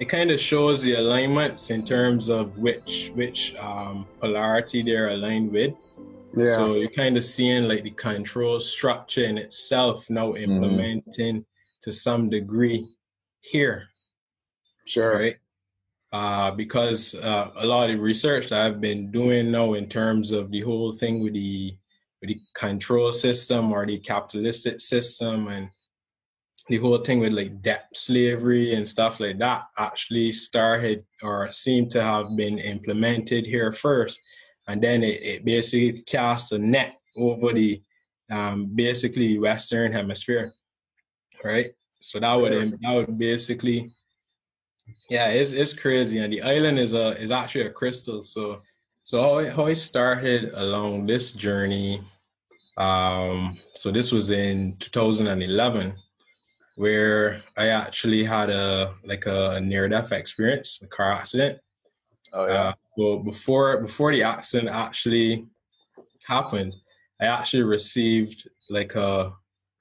it kind of shows the alignments in terms of which which um, polarity they're aligned with. Yeah. So you're kind of seeing like the control structure in itself now mm-hmm. implementing mm. to some degree here. Sure. Right. Uh, because uh, a lot of research that I've been doing now in terms of the whole thing with the with the control system or the capitalistic system and the whole thing with like debt slavery and stuff like that actually started or seemed to have been implemented here first. And then it, it basically cast a net over the um, basically western hemisphere right? So that would that would basically yeah it's, it's crazy. And the island is a is actually a crystal. So so how I, how I started along this journey um so this was in 2011 where I actually had a like a, near death experience, a car accident. Oh yeah. Uh, well, before before the accident actually happened, I actually received like a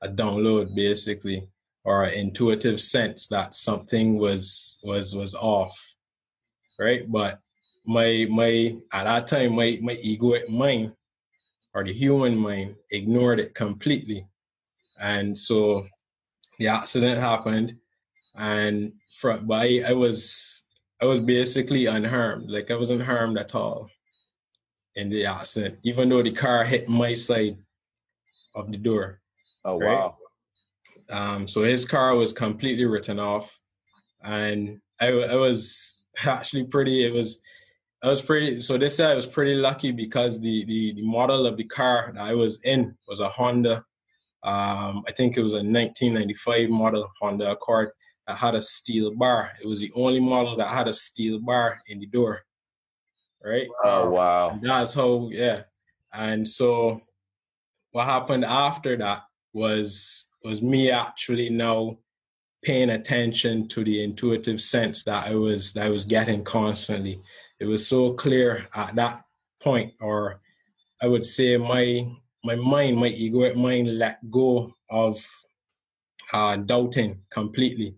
a download basically or an intuitive sense that something was was was off, right? But my my at that time my my egoic mind or the human mind ignored it completely, and so the accident happened, and from but I, I was I was basically unharmed. Like I wasn't harmed at all in the accident, even though the car hit my side of the door. Oh right? wow! Um, so his car was completely written off, and I, I was actually pretty. It was I was pretty. So they said I was pretty lucky because the the the model of the car that I was in was a Honda um, I think it was a 1995 model Honda Accord that had a steel bar. It was the only model that had a steel bar in the door. Right? Oh wow. And that's how yeah. And so what happened after that was was me actually now paying attention to the intuitive sense that I was that I was getting constantly. It was so clear at that point, or I would say my my mind, my egoic mind let go of uh, doubting completely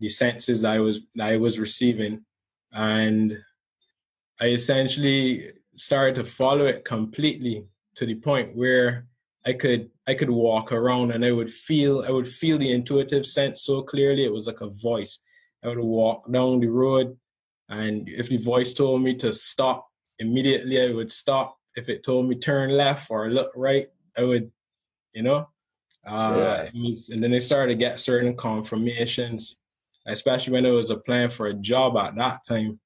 the senses I was I was receiving, and I essentially started to follow it completely to the point where I could I could walk around and I would feel I would feel the intuitive sense so clearly. It was like a voice. I would walk down the road, and if the voice told me to stop, immediately I would stop if it told me turn left or look right, I would, you know. Uh, was, and then they started to get certain confirmations, especially when it was applying for a job at that time.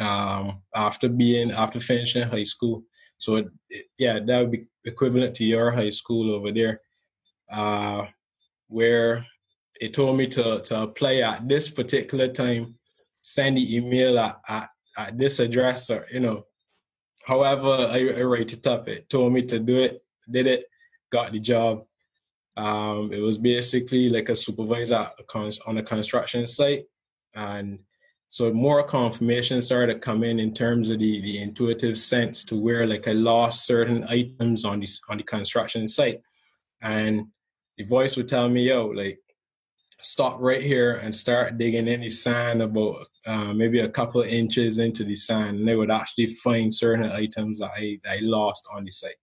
Um, after being after finishing high school, so it, it, yeah, that would be equivalent to your high school over there, uh, where it told me to to apply at this particular time, send the email at, at, at this address or you know However, I, I it up. It told me to do it, did it, got the job. Um, it was basically like a supervisor on a construction site. And so more confirmation started coming in in terms of the, the intuitive sense to where like I lost certain items on the, on the construction site. And the voice would tell me, yo, like stop right here and start digging in the sand about uh, maybe a couple of inches into the sand, and they would actually find certain items that I, I lost on the site.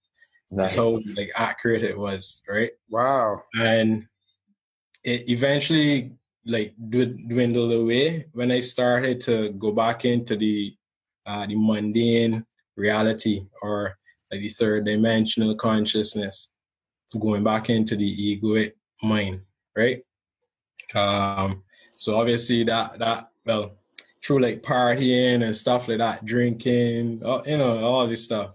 Nice. That's how like accurate it was, right? Wow. And it eventually like dwindled away when I started to go back into the uh, the mundane reality or like the third dimensional consciousness, going back into the egoic mind, right? Um, so obviously that that well, through like partying and stuff like that, drinking, uh, you know, all this stuff.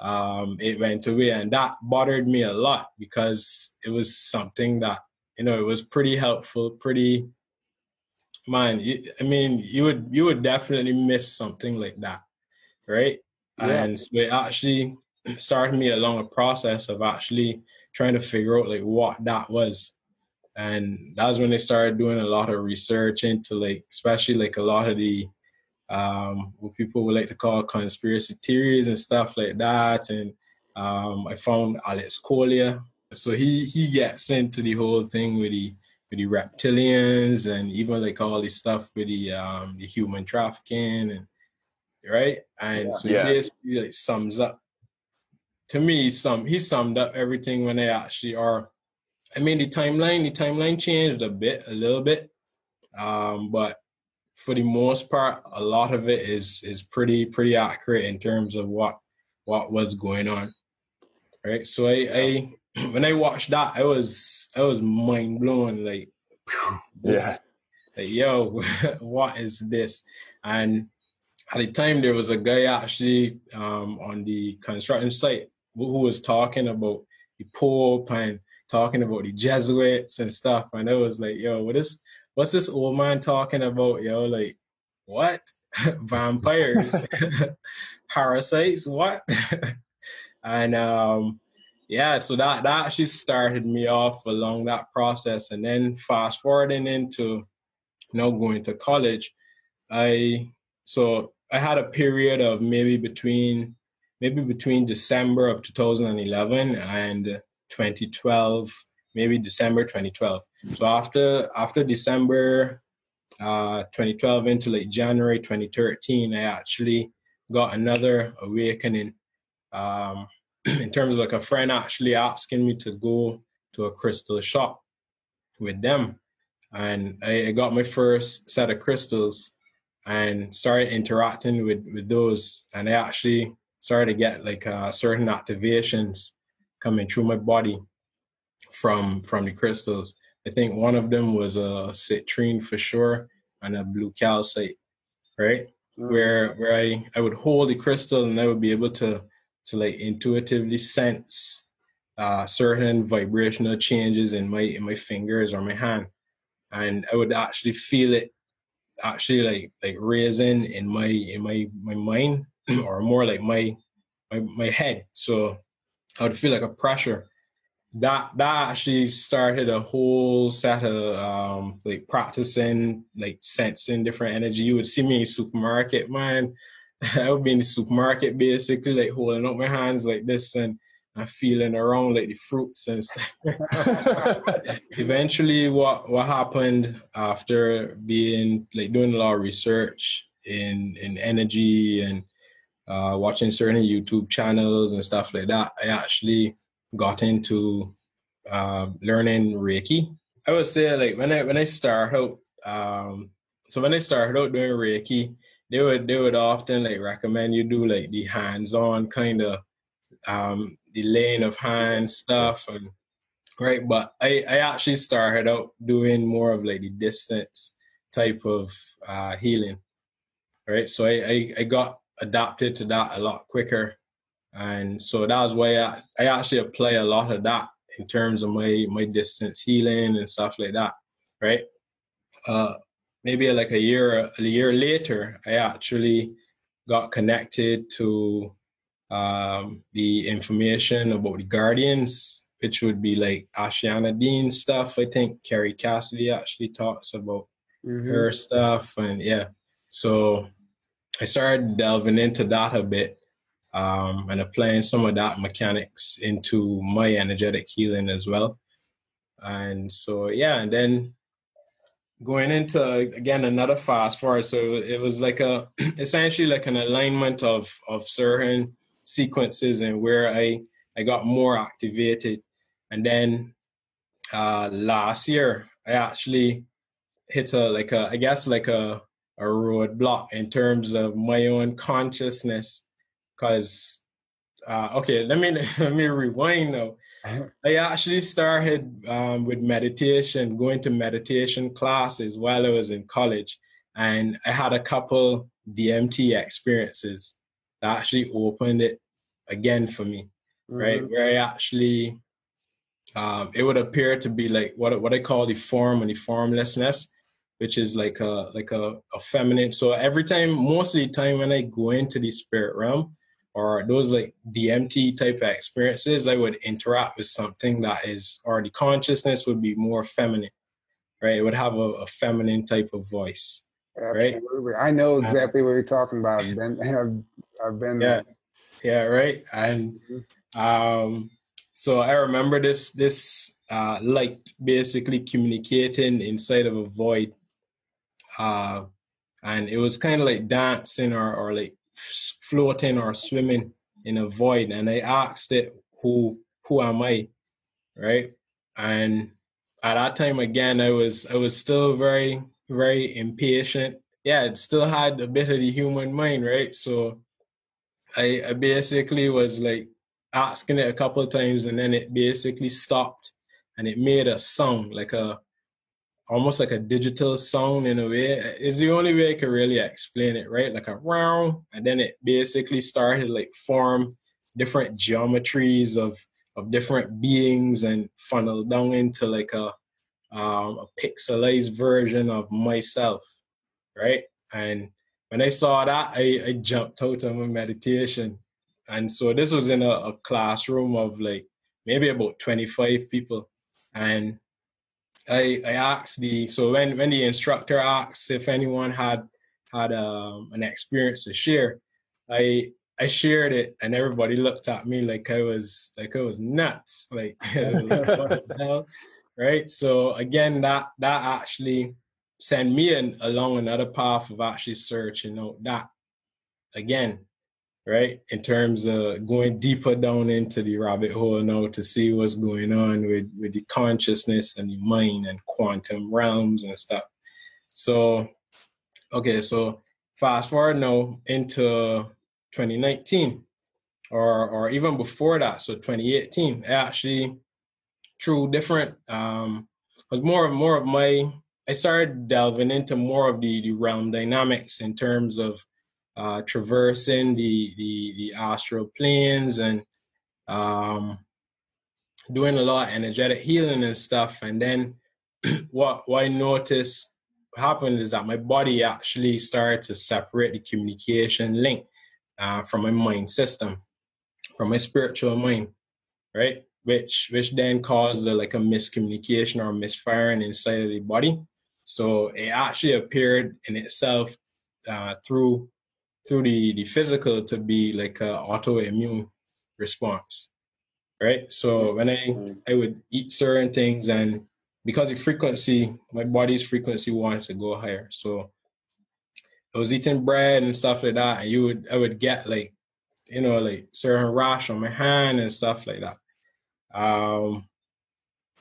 Um, it went away, and that bothered me a lot because it was something that you know it was pretty helpful, pretty. Man, I mean, you would you would definitely miss something like that, right? Yeah. And so it actually started me along a process of actually trying to figure out like what that was and that's when they started doing a lot of research into like especially like a lot of the um, what people would like to call conspiracy theories and stuff like that and um, i found alex collier so he he gets into the whole thing with the with the reptilians and even like all this stuff with the um the human trafficking and right and yeah. so yeah. basically like sums up to me some he summed up everything when they actually are i mean the timeline the timeline changed a bit a little bit um but for the most part a lot of it is is pretty pretty accurate in terms of what what was going on right so i i when I watched that, I was I was mind blown. Like, this, yeah, like yo, what is this? And at the time, there was a guy actually um, on the construction site who was talking about the Pope and talking about the Jesuits and stuff. And I was like, yo, what is what's this old man talking about? Yo, like, what? Vampires, parasites, what? and um yeah, so that that actually started me off along that process, and then fast forwarding into know going to college, I so I had a period of maybe between maybe between December of 2011 and 2012, maybe December 2012. So after after December uh, 2012 into like January 2013, I actually got another awakening. Um, in terms of like a friend actually asking me to go to a crystal shop with them. And I, I got my first set of crystals and started interacting with, with those. And I actually started to get like uh, certain activations coming through my body from from the crystals. I think one of them was a citrine for sure and a blue calcite, right? Mm-hmm. Where where I, I would hold the crystal and I would be able to to like intuitively sense uh, certain vibrational changes in my in my fingers or my hand, and I would actually feel it actually like like raising in my in my my mind or more like my my my head. So I would feel like a pressure. That that actually started a whole set of um like practicing like sensing different energy. You would see me in supermarket, man. I would be in the supermarket basically, like holding up my hands like this and I'm feeling around like the fruits and stuff. Eventually, what what happened after being like doing a lot of research in in energy and uh, watching certain YouTube channels and stuff like that, I actually got into uh, learning Reiki. I would say like when I when I start out, um, so when I started out doing Reiki, they would they would often like recommend you do like the hands-on kind of um the laying of hands stuff and right but i i actually started out doing more of like the distance type of uh healing right so i i, I got adapted to that a lot quicker and so that's why I, I actually apply a lot of that in terms of my my distance healing and stuff like that right uh maybe like a year a year later, I actually got connected to um, the information about the Guardians, which would be like Ashayana Deane stuff. I think Kerry Cassidy actually talks about mm-hmm. her stuff, and yeah, so I started delving into that a bit um, and applying some of that mechanics into my energetic healing as well. And so yeah, and then going into again another fast forward so it was like a essentially like an alignment of of certain sequences and where i i got more activated and then uh last year i actually hit a like a i guess like a a roadblock in terms of my own consciousness because uh, okay, let me let me rewind now. Uh-huh. I actually started um, with meditation, going to meditation classes while I was in college, and I had a couple DMT experiences that actually opened it again for me, mm-hmm. right? Where I actually, um, it would appear to be like what what I call the form and the formlessness, which is like a like a, a feminine. So every time, most of the time when I go into the spirit realm or those like DMT type of experiences, I would interact with something that is, or the consciousness would be more feminine, right? It would have a, a feminine type of voice, Absolutely. right? I know exactly what you're talking about. I've been, I've, I've been yeah, yeah, right. And mm-hmm. um, so I remember this this uh, light basically communicating inside of a void. Uh, and it was kind of like dancing or, or like floating or swimming in a void. And I asked it, who, who am I? Right. And at that time, again, I was, I was still very, very impatient. Yeah, it still had a bit of the human mind, right? So I, I basically was like asking it a couple of times and then it basically stopped and it made a sound like a almost like a digital sound in a way. It's the only way I can really explain it, right? Like a round, and then it basically started like form different geometries of of different beings and funnel down into like a um, a pixelized version of myself, right? And when I saw that, I, I jumped out of my meditation. And so this was in a, a classroom of like maybe about 25 people. And I I asked the so when when the instructor asked if anyone had had um, an experience to share, I I shared it and everybody looked at me like I was like I was nuts, like, like what the hell, right? So again, that that actually sent me an, along another path of actually searching out that again right? In terms of going deeper down into the rabbit hole now to see what's going on with, with the consciousness and the mind and quantum realms and stuff. So, okay, so fast forward now into 2019 or or even before that, so 2018, I actually through different um was more of more of my I started delving into more of the, the realm dynamics in terms of uh, traversing the, the, the astral planes and um, doing a lot of energetic healing and stuff. And then what, what I noticed happened is that my body actually started to separate the communication link uh, from my mind system, from my spiritual mind, right? Which which then caused a, like a miscommunication or misfiring inside of the body. So it actually appeared in itself uh, through through the, the physical to be like an autoimmune response right? So when i mm-hmm. i would eat certain things and because the frequency my body's frequency wanted to go higher. So i was eating bread and stuff like that and you would i would get like you know like certain rash on my hand and stuff like that. Um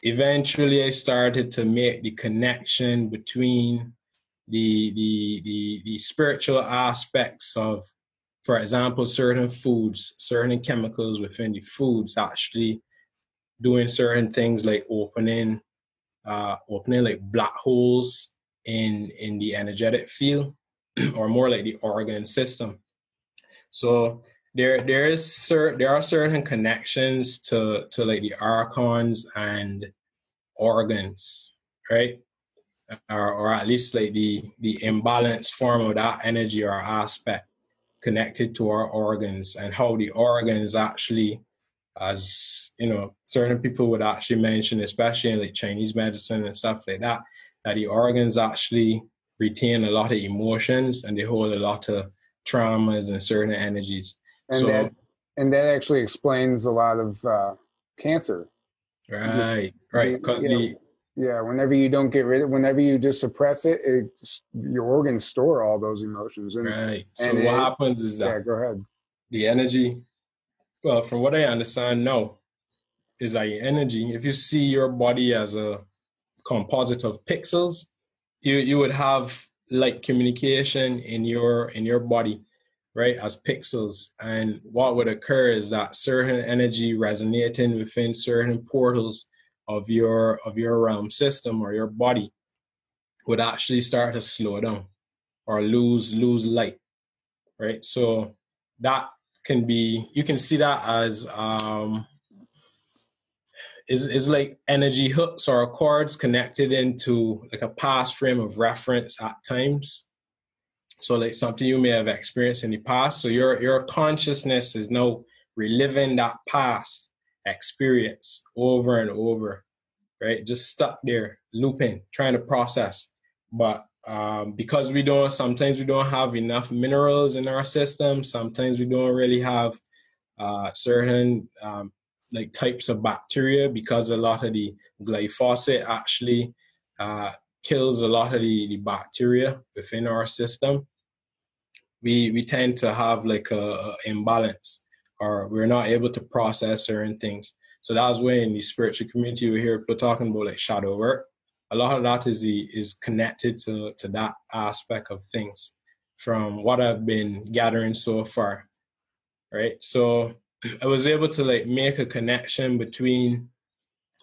eventually i started to make the connection between the the the, the spiritual aspects of for example certain foods certain chemicals within the foods actually doing certain things like opening uh opening like black holes in in the energetic field or more like the organ system. So there there is cert, there are certain connections to to like the archons and organs right or, or at least like the the imbalanced form of that energy or aspect connected to our organs and how the organs actually as you know certain people would actually mention especially in like chinese medicine and stuff like that that the organs actually retain a lot of emotions and they hold a lot of traumas and certain energies. And so, that and that actually explains a lot of uh, cancer. Right right because the yeah, whenever you don't get rid of, whenever you just suppress it, it your organs store all those emotions. And, right. So and what it, happens is that yeah, go ahead. The energy. Well, from what I understand, no, is that your energy. If you see your body as a composite of pixels, you you would have like communication in your in your body, right, as pixels. And what would occur is that certain energy resonating within certain portals of your of your realm system or your body would actually start to slow down or lose lose light right? So that can be you can see that as um is is like energy hooks or cords connected into like a past frame of reference at times. So like something you may have experienced in the past. So your your consciousness is now reliving that past experience over and over, right? Just stuck there, looping, trying to process. But um, because we don't, sometimes we don't have enough minerals in our system. Sometimes we don't really have uh, certain um, like types of bacteria because a lot of the glyphosate actually uh, kills a lot of the, the bacteria within our system. We we tend to have like a, a imbalance, or we're not able to process certain things. So that's when in the spiritual community we hear people talking about like shadow work. A lot of that is the, is connected to to that aspect of things from what I've been gathering so far. Right. So I was able to like make a connection between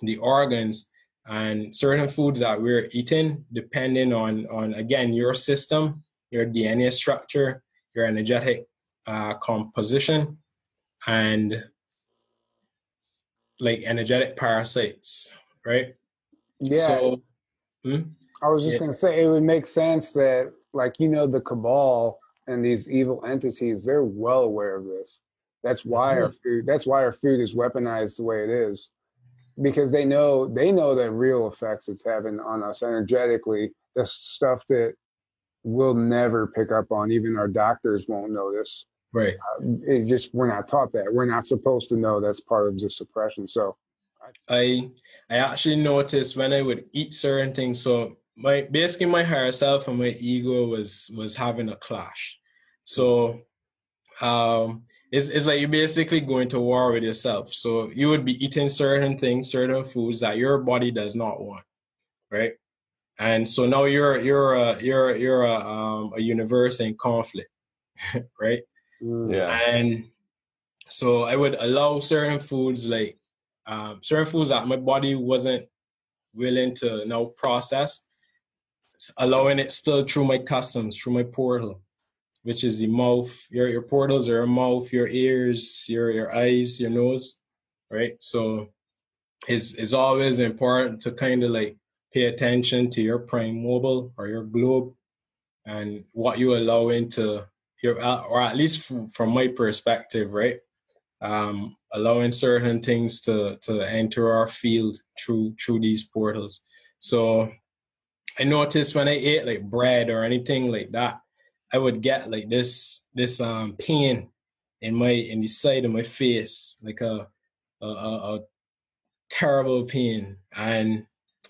the organs and certain foods that we're eating, depending on on again your system, your DNA structure, your energetic uh, composition, and like energetic parasites, right? Yeah. So, hmm? I was just yeah. gonna say it would make sense that like you know the cabal and these evil entities, they're well aware of this. That's why mm-hmm. our food that's why our food is weaponized the way it is. Because they know they know the real effects it's having on us energetically. The stuff that we'll never pick up on, even our doctors won't notice. Right. Uh, it just we're not taught that. We're not supposed to know that's part of the suppression. So I I actually noticed when I would eat certain things. So my basically my higher self and my ego was was having a clash. So um it's, it's like you're basically going to war with yourself. So you would be eating certain things, certain foods that your body does not want, right? And so now you're you're a you're you're a um, a universe in conflict, right? Mm. Yeah. And so I would allow certain foods like um, certain foods that my body wasn't willing to now process, allowing it still through my customs, through my portal, which is the mouth. Your your portals are your mouth, your ears, your your eyes, your nose, right? So it's it's always important to kind of like pay attention to your prime mobile or your globe and what you allow into your or at least from, from my perspective, right? Um, allowing certain things to to enter our field through through these portals. So I noticed when I ate like bread or anything like that, I would get like this this um pain in my in the side of my face, like a a, a, a terrible pain, and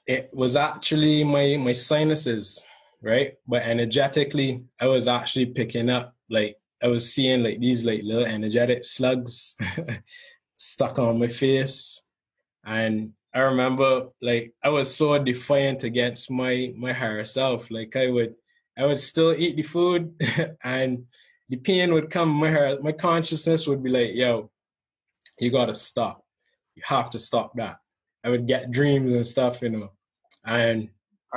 it was actually my my sinuses, right? But energetically, I was actually picking up like I was seeing like these like little energetic slugs stuck on my face. And I remember like I was so defiant against my my higher self. Like I would I would still eat the food and the pain would come my hair my consciousness would be like, yo, you gotta stop. You have to stop that. I would get dreams and stuff, you know. And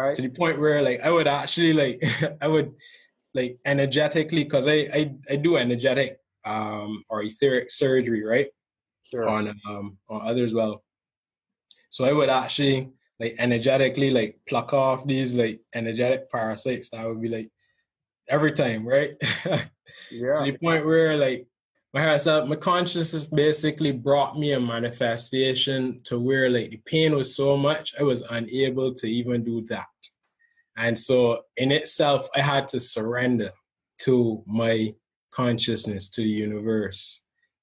right. to the point where like I would actually like I would like energetically because I, I I do energetic um or etheric surgery, right? Sure. On um on others well. So I would actually like energetically like pluck off these like energetic parasites that would be like every time, right? yeah. to the point where like my self, uh, my consciousness basically brought me a manifestation to where like the pain was so much I was unable to even do that. And so in itself, I had to surrender to my consciousness, to the universe,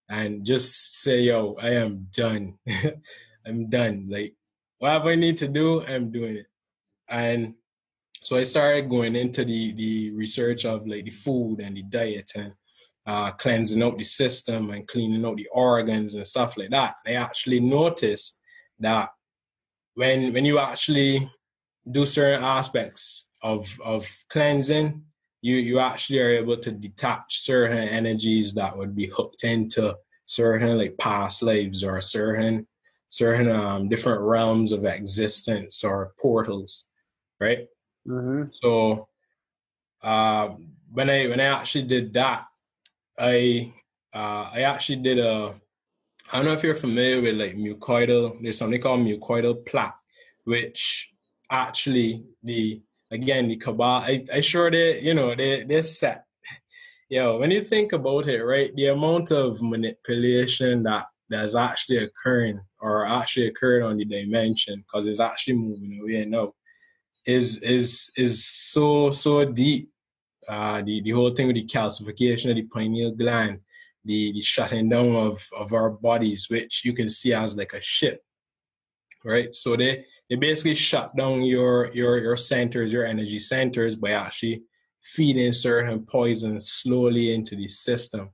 and just say, yo, I am done. I'm done. Like, whatever I need to do, I'm doing it. And so I started going into the the research of like the food and the diet and uh, cleansing out the system and cleaning out the organs and stuff like that. They actually noticed that when when you actually do certain aspects of of cleansing, you you actually are able to detach certain energies that would be hooked into certain like past lives or certain certain um, different realms of existence or portals, right? Mm-hmm. So uh, when I when I actually did that, I uh, I actually did a I don't know if you're familiar with like mucoidal. There's something called mucoidal plaque, which actually the again the cabal I, I sure they you know they they're set yo when you think about it right the amount of manipulation that that's actually occurring or actually occurred on the dimension because it's actually moving away now is is is so so deep uh the, the whole thing with the calcification of the pineal gland the, the shutting down of, of our bodies, which you can see as like a ship, right? So they, they basically shut down your, your, your centers, your energy centers by actually feeding certain poisons slowly into the system.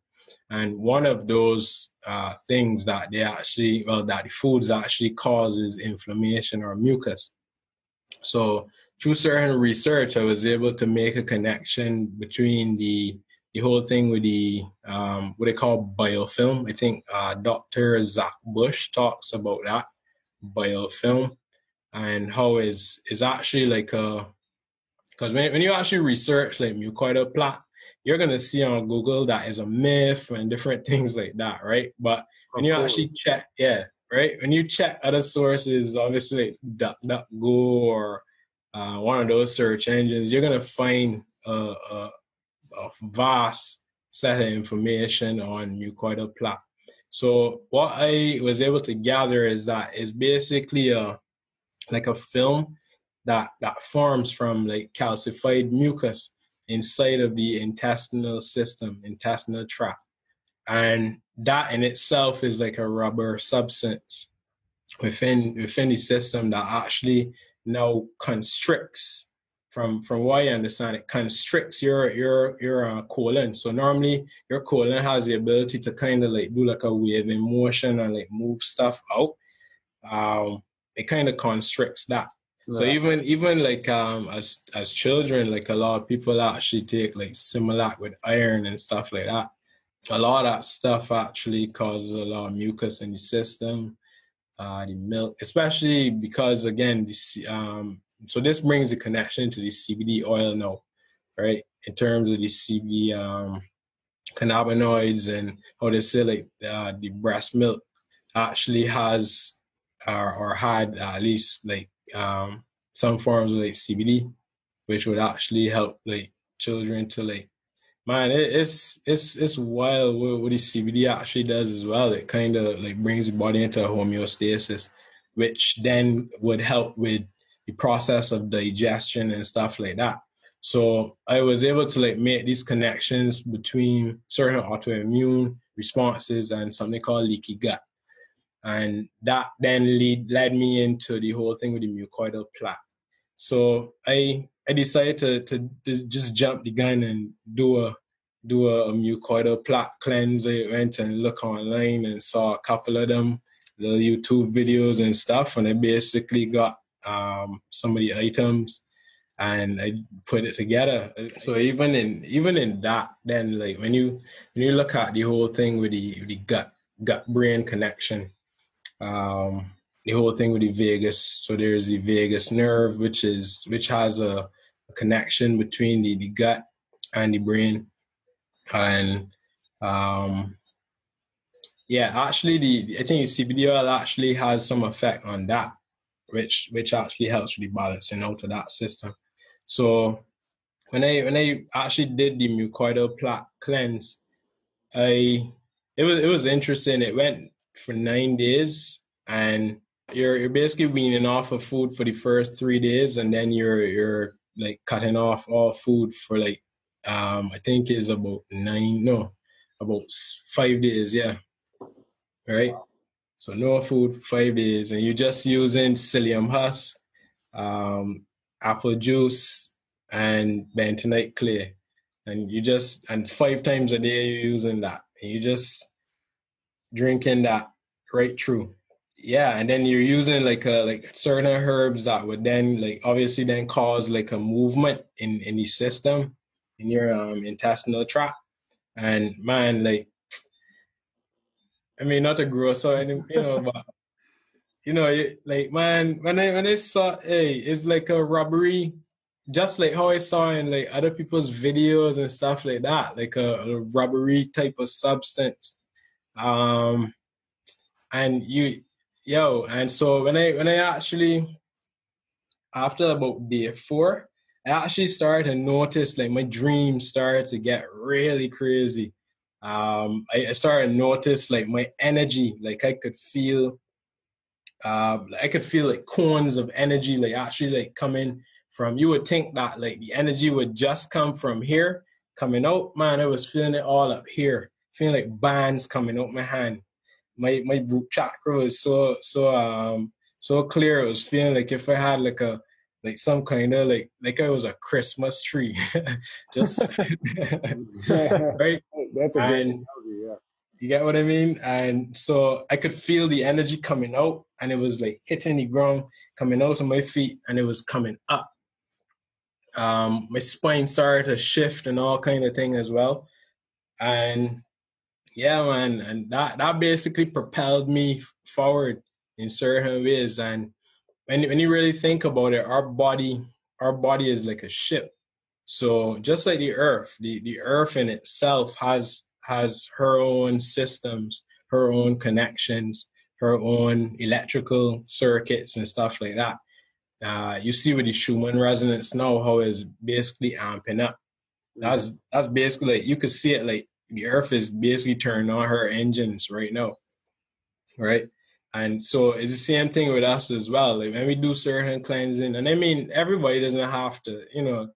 And one of those uh, things that they actually, well, that the foods actually causes inflammation or mucus. So through certain research, I was able to make a connection between the the whole thing with the um, what they call biofilm. I think uh, Dr. Zach Bush talks about that biofilm and how is is actually like a because when, when you actually research like mucoidal plaque, you're gonna see on Google that is a myth and different things like that, right? But when you actually check, yeah, right? When you check other sources, obviously like DuckDuckGo or uh, one of those search engines, you're gonna find a, a, a vast set of information on mucoidal plaque. So what I was able to gather is that it's basically a like a film that that forms from like calcified mucus inside of the intestinal system, intestinal tract. And that in itself is like a rubber substance within within the system that actually now constricts from from what I understand it constricts your your your uh, colon. So normally your colon has the ability to kind of like do like a waving motion and like move stuff out. Um, it kind of constricts that. So even even like um as as children, like a lot of people actually take like Similac with iron and stuff like that. A lot of that stuff actually causes a lot of mucus in the system. Uh, the milk, especially because again, the um, so this brings a connection to the CBD oil now, right? In terms of the CBD um, cannabinoids and how they say like uh, the breast milk actually has or, or had at least like um, some forms of like CBD, which would actually help like children to like man, it, it's it's it's wild what, what the CBD actually does as well. It kind of like brings the body into homeostasis, which then would help with the process of digestion and stuff like that. So I was able to like make these connections between certain autoimmune responses and something called leaky gut. And that then lead led me into the whole thing with the mucoidal plaque. So I I decided to, to, just jump the gun and do a do a, mucoidal plaque cleanse. I went and look online and saw a couple of them, the YouTube videos and stuff, and I basically got um, some of the items and I put it together. So even in even in that, then like when you when you look at the whole thing with the the gut gut brain connection, um, the whole thing with the vagus. So there's the vagus nerve, which is which has a, a connection between the, the gut and the brain, and um, yeah, actually the I think CBD oil actually has some effect on that which which actually helps with the balancing out of that system. So when I when I actually did the mucoidal plaque cleanse, I it was it was interesting. It went for nine days, and you're you're basically weaning off of food for the first three days, and then you're you're like cutting off all food for like um I think is about nine no about five days, yeah, right. So no food five days, and you're just using psyllium husk, um, apple juice, and bentonite clay, and you just and five times a day you're using that, and you just drinking that right through. Yeah, and then you're using like a like certain herbs that would then like obviously then cause like a movement in in the system in your um intestinal tract, and man like I mean, not a gross or you know, but you know, like man, when I when I saw, hey, it's like a robbery, just like how I saw in like other people's videos and stuff like that, like a, a type of substance. Um, and you, yo, and so when I when I actually after about day four, I actually started to notice like my dreams started to get really crazy um, I, I started to notice like my energy, like I could feel, uh, I could feel like cones of energy, like actually like coming from. You would think that like the energy would just come from here, coming out. Man, I was feeling it all up here, feeling like bands coming out my hand. My my root chakra was so so um so clear. It was feeling like if I had like a like some kind of like like I was a Christmas tree. Just right. That's a great analogy, yeah. You get what I mean? And so I could feel the energy coming out and it was like hitting the ground, coming out of my feet, and it was coming up. Um, my spine started to shift and all kind of thing as well. And yeah, man, and that that basically propelled me forward in certain ways. And when when you really think about it, our body, our body is like a ship. So just like the earth, the, the earth in itself has has her own systems, her own connections, her own electrical circuits and stuff like that. Uh, you see with the Schumann resonance now how it's basically amping up. That's that's basically like, you could see it like the earth is basically turning on her engines right now. Right? And so it's the same thing with us as well. Like when we do certain cleansing, and I mean everybody doesn't have to, you know,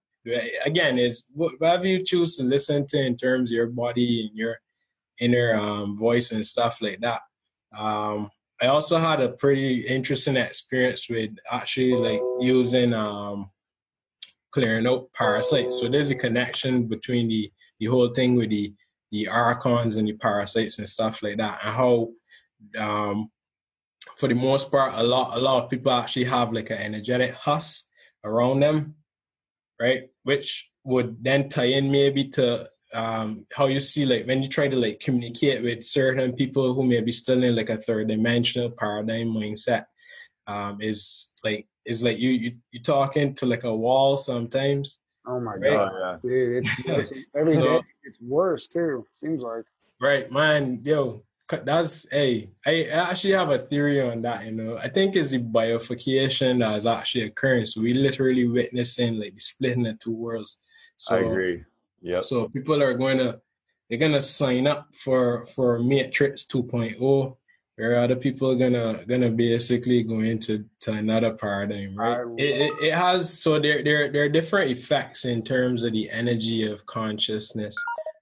again, is whatever you choose to listen to in terms of your body and your inner um, voice and stuff like that. Um, I also had a pretty interesting experience with actually like using um, clearing out parasites. So there's a connection between the the whole thing with the the archons and the parasites and stuff like that, and how um, for the most part, a lot a lot of people actually have like an energetic husk around them right? Which would then tie in maybe to um, how you see like when you try to like communicate with certain people who may be still in like a third dimensional paradigm mindset um, is like is like you you you talking to like a wall sometimes. Oh my right? god, dude! It's, it's every so, day it's worse too. Seems like. Right, man. Yo, that's hey, I actually have a theory on that. You know, I think it's the bifurcation that is actually occurring. So we literally witnessing like the splitting of two worlds. So, I agree. Yeah. So people are going to they're gonna sign up for for Matrix 2.0, where other people are gonna gonna basically go into to another paradigm, right? It, it, it has so there there there are different effects in terms of the energy of consciousness,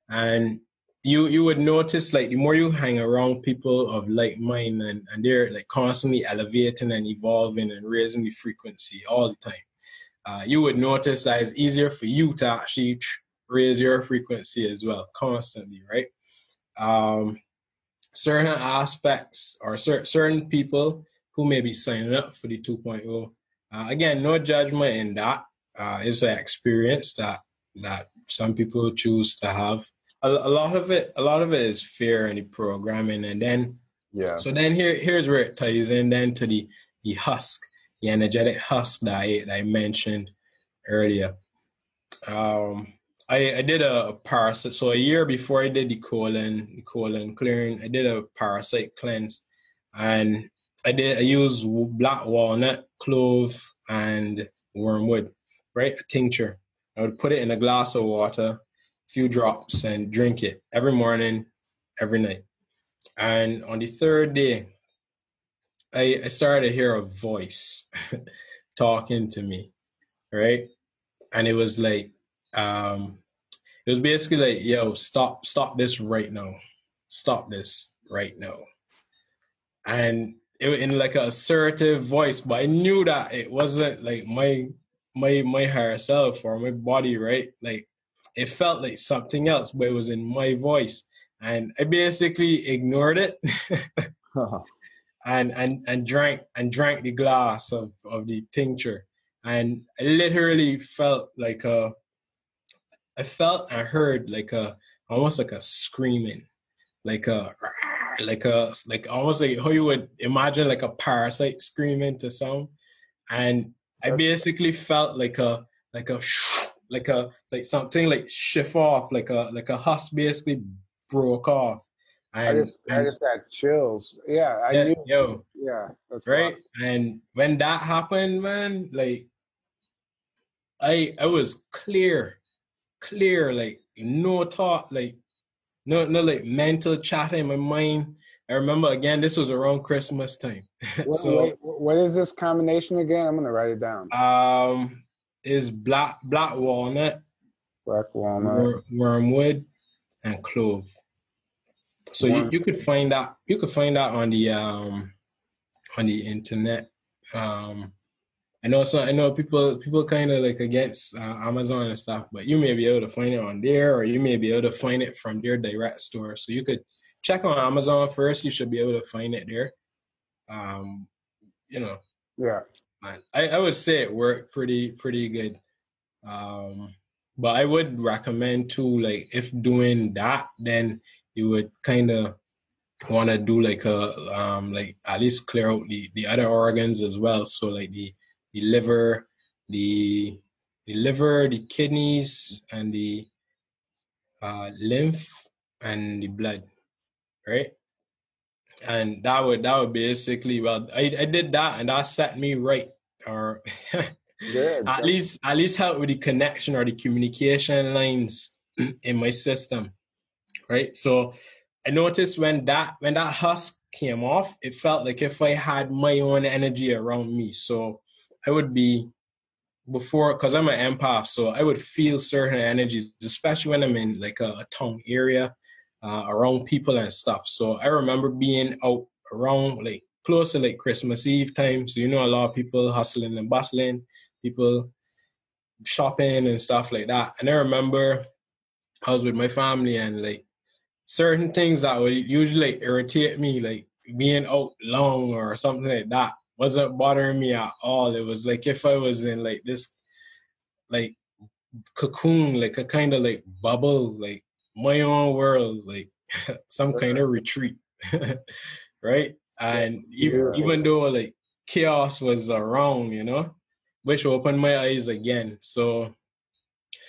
and you you would notice like the more you hang around people of like mind and, and they're like constantly elevating and evolving and raising the frequency all the time uh, you would notice that it's easier for you to actually raise your frequency as well constantly right um, certain aspects or cer- certain people who may be signing up for the 2.0 uh, again no judgment in that. Uh, it's an experience that that some people choose to have. A, a lot of it a lot of it is fear and the programming and then yeah. so then here here's where it ties in then to the the husk the energetic husk that I, that I mentioned earlier. Um I, I did a parasite so a year before I did the colon the colon clearing I did a parasite cleanse and I did I used black walnut clove and wormwood right a tincture I would put it in a glass of water few drops and drink it every morning, every night. And on the third day, I, I started to hear a voice talking to me, right? And it was like, um, it was basically like, yo, stop, stop this right now. Stop this right now. And it was in like an assertive voice, but I knew that it wasn't like my my my higher self or my body, right? Like it felt like something else, but it was in my voice. And I basically ignored it and, and, and drank and drank the glass of, of the tincture. And I literally felt like a I felt I heard like a almost like a screaming, like a like a like almost like how you would imagine like a parasite screaming to sound. And I basically felt like a like a like a like something like shift off, like a like a husk basically broke off. And, I just and, I just got chills. Yeah, I yeah, knew. Yo, yeah, that's right. And when that happened, man, like I I was clear, clear, like no thought, like no no like mental chatter in my mind. I remember again, this was around Christmas time. What, so, what is this combination again? I'm gonna write it down. Um, is black black walnut, black walnut, wormwood, and clove. So you, you could find that you could find that on the um on the internet. Um I know so I know people people kind of like against uh, Amazon and stuff, but you may be able to find it on there, or you may be able to find it from their direct store. So you could check on Amazon first. You should be able to find it there. Um, you know. Yeah. I, I would say it worked pretty pretty good. Um, but I would recommend too, like if doing that, then you would kind of want to do like a um like at least clear out the the other organs as well. So like the the liver, the the liver, the kidneys, and the uh, lymph and the blood, right? And that would that would basically well, I I did that and that set me right, or Good. at least at least help with the connection or the communication lines in my system, right? So I noticed when that when that husk came off, it felt like if I had my own energy around me. So I would be before because I'm an empath, so I would feel certain energies, especially when I'm in like a, a tongue area uh, around people and stuff. So I remember being out around like close to like Christmas Eve time. So you know a lot of people hustling and bustling, people shopping and stuff like that. And I remember I was with my family and like certain things that would usually like, irritate me, like being out long or something like that wasn't bothering me at all. It was like if I was in like this like cocoon, like a kind of like bubble, like my own world, like some kind of retreat. right? And even even though like chaos was around, you know, which opened my eyes again. So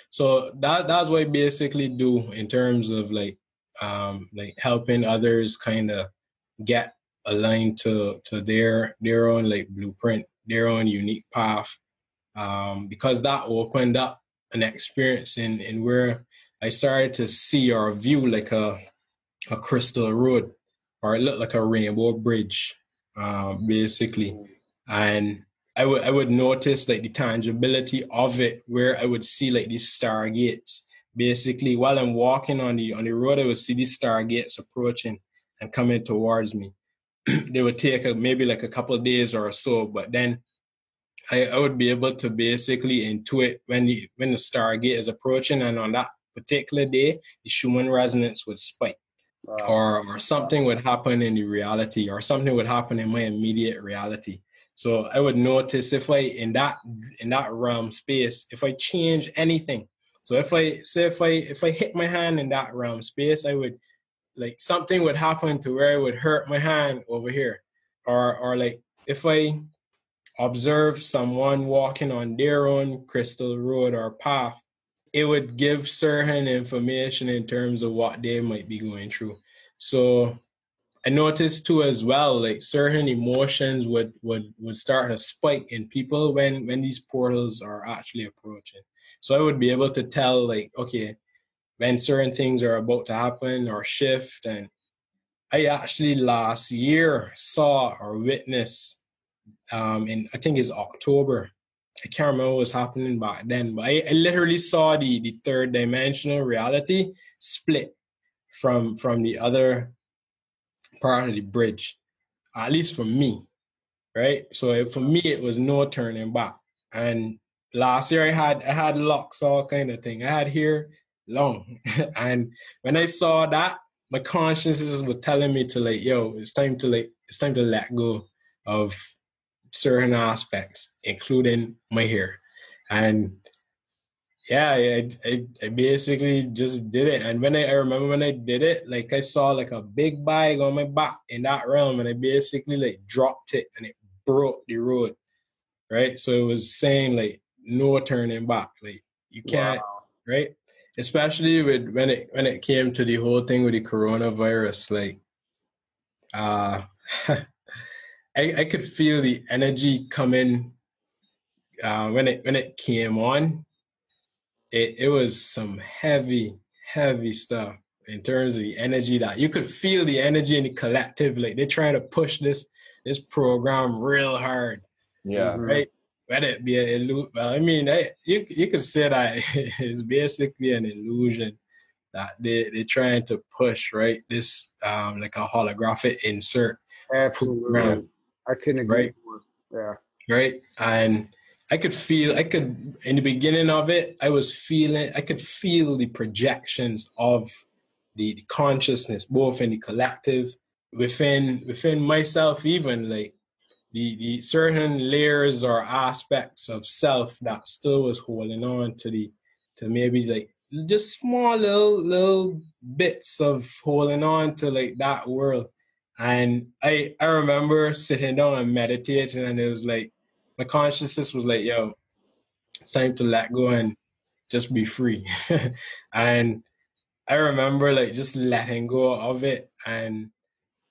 so that that's what I basically do in terms of like um like helping others kind of get aligned to to their their own like blueprint, their own unique path. Um, because that opened up an experience in in where I started to see or view like a a crystal road or it looked like a rainbow bridge, uh, basically. And I would I would notice like the tangibility of it where I would see like these stargates. Basically, while I'm walking on the on the road, I would see these stargates approaching and coming towards me. They would take a, maybe like a couple of days or so, but then I, I would be able to basically intuit when the when the stargate is approaching, and on that particular day, the Schumann resonance would spike, wow. or or something would happen in the reality, or something would happen in my immediate reality. So I would notice if I in that in that realm space, if I change anything. So if I say if I if I hit my hand in that realm space, I would like something would happen to where it would hurt my hand over here. Or or like if i observe someone walking on their own crystal road or path it would give certain information in terms of what they might be going through. So i noticed too as well like certain emotions would would would start to spike in people when when these portals are actually approaching. So i would be able to tell like okay when certain things are about to happen or shift. And I actually last year saw or witnessed um, in I think it's October. I can't remember what was happening back then, but I, I literally saw the the third dimensional reality split from from the other part of the bridge, at least for me, right? So for me, it was no turning back. And last year I had I had locks, all kind of thing. I had here long. and when I saw that, my conscience was telling me to like, yo, it's time to like, it's time to let go of certain aspects, including my hair. And yeah, I, I, I basically just did it. And when I, I remember when I did it, like I saw like a big bag on my back in that realm, and I basically like dropped it and it broke the road. Right. So it was saying like no turning back. Like you can't, wow. right? Especially with when it when it came to the whole thing with the coronavirus like uh I, I could feel the energy coming uh, when it when it came on. It it was some heavy, heavy stuff in terms of the energy that you could feel the energy in the collective. Like they're trying to push this this program real hard. Yeah. Right let it be an illusion. Well, I mean, I, you you could say that it's basically an illusion, that they they're trying to push right this um like a holographic insert. Absolutely, program, I couldn't agree right? more. Yeah, right, and I could feel, I could, in the beginning of it, I was feeling, I could feel the projections of the, the consciousness, both in the collective, within within myself, even like the the certain layers or aspects of self that still was holding on to the to maybe like just small little little bits of holding on to like that world. And I I remember sitting down and meditating and it was like my consciousness was like, yo, it's time to let go and just be free. and I remember like just letting go of it. And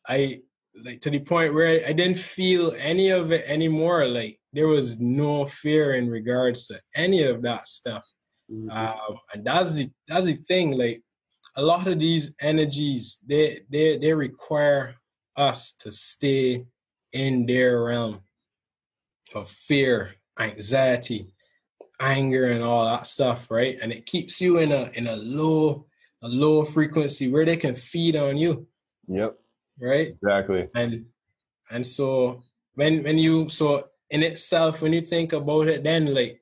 I like to the point where I, didn't feel any of it anymore. Like there was no fear in regards to any of that stuff. Mm-hmm. Um, and that's the that's the thing. Like a lot of these energies, they they they require us to stay in their realm of fear, anxiety, anger, and all that stuff, right? And it keeps you in a in a low a low frequency where they can feed on you. Yep. Right. Exactly. And and so when when you so in itself when you think about it, then like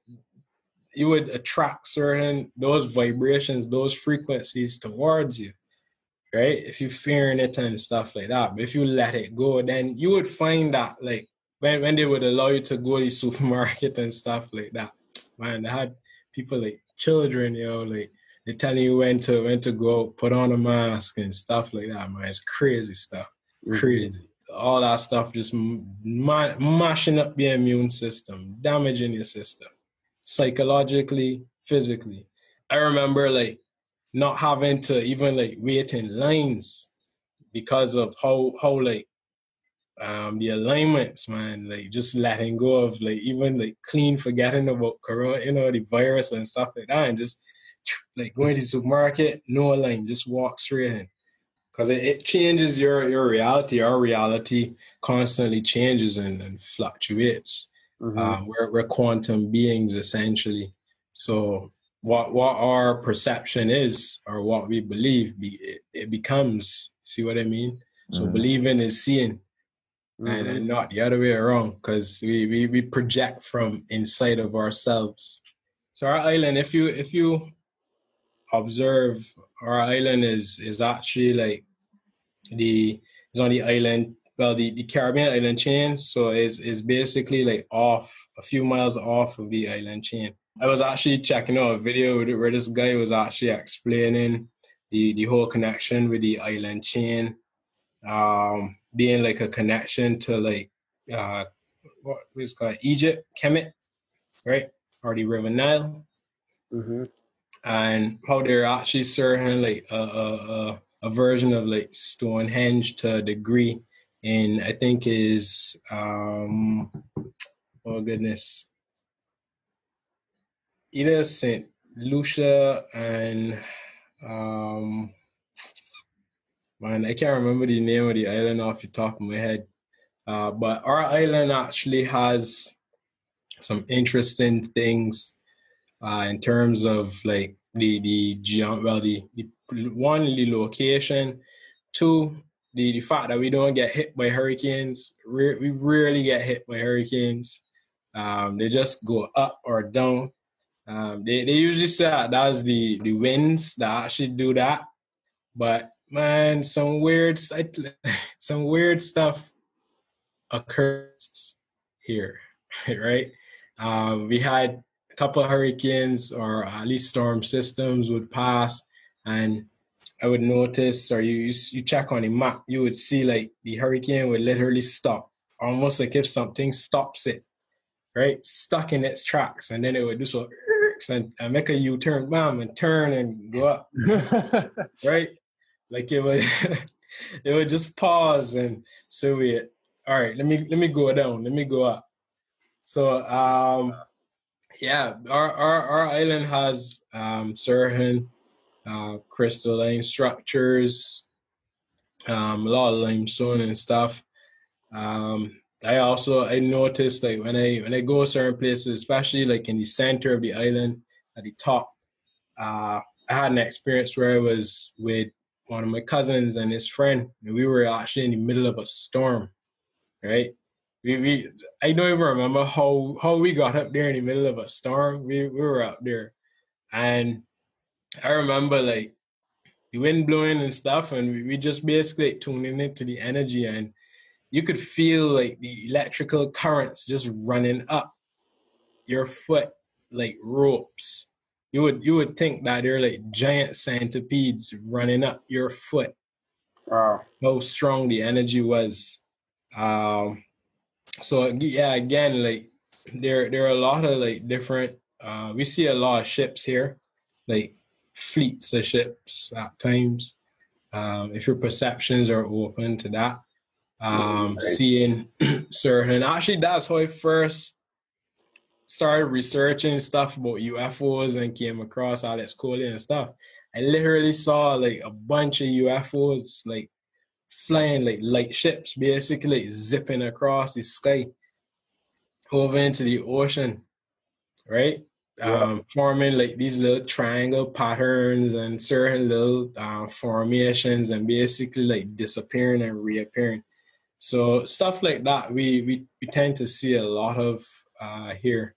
you would attract certain those vibrations, those frequencies towards you. Right? If you're fearing it and stuff like that. But if you let it go, then you would find that like when when they would allow you to go to the supermarket and stuff like that, man, they had people like children, you know, like they're telling you when to when to go put on a mask and stuff like that, man. It's crazy stuff, mm-hmm. crazy. All that stuff just ma- mashing up your immune system, damaging your system, psychologically, physically. I remember like not having to even like wait in lines because of how how like um, the alignments, man, like just letting go of like even like clean forgetting about corona, you know, the virus and stuff like that, and just like going to the supermarket, no line, just walk straight in. Cause it, it changes your your reality. Our reality constantly changes and, and fluctuates. Mm-hmm. Um, we're we're quantum beings essentially. So what what our perception is or what we believe be, it, it becomes. See what I mean? So mm-hmm. believing is seeing mm-hmm. and, not the other way around because we, we we project from inside of ourselves so our island if you if you observe our island is is actually like the is on the island well the, the caribbean island chain so it's, is basically like off a few miles off of the island chain i was actually checking out a video where this guy was actually explaining the the whole connection with the island chain um being like a connection to like uh what was called Egypt, Kemet, right? Or the River Nile. Mm-hmm. And how they're actually serving like a, a, a version of like Stonehenge to a degree. In I think is um oh goodness. Either Saint Lucia and um Man, I can't remember the name of the island off the top of my head. Uh, but our island actually has some interesting things uh, in terms of like the the well the, the one the location, two the, the fact that we don't get hit by hurricanes. we we rarely get hit by hurricanes. Um, they just go up or down. Um, they they usually say that that's the the winds that actually do that, but man, some weird, some weird stuff occurs here, right? Um, we had couple of hurricanes or at least storm systems would pass, and I would notice, or you you check on the map, you would see like the hurricane would literally stop, almost like if something stops it, right? Stuck in its tracks, and then it would do so and, and make a U-turn, bam, and turn and go up, right? Like it would it would just pause and so we all right, let me let me go down, let me go up. So um yeah, our our, our island has um certain uh crystalline structures, um a lot of limestone and stuff. Um I also I noticed like when I when I go certain places, especially like in the center of the island at the top, uh I had an experience where I was with one of my cousins and his friend, and we were actually in the middle of a storm, right? We, we I don't even remember how how we got up there in the middle of a storm. We we were up there, and I remember like the wind blowing and stuff, and we, we just basically tuning into the energy, and you could feel like the electrical currents just running up your foot like ropes. You would you would think that they're like giant centipedes running up your foot. Wow. How strong the energy was. Um so yeah, again, like there there are a lot of like different uh we see a lot of ships here, like fleets of ships at times. Um if your perceptions are open to that. Um right. seeing certain actually that's how I first started researching stuff about UFOs and came across Alex Collier and stuff, I literally saw like a bunch of UFOs like flying like light ships, basically zipping across the sky over into the ocean, right? Yeah. Um, forming like these little triangle patterns and certain little uh, formations and basically like disappearing and reappearing. So stuff like that we we, we tend to see a lot of uh, here.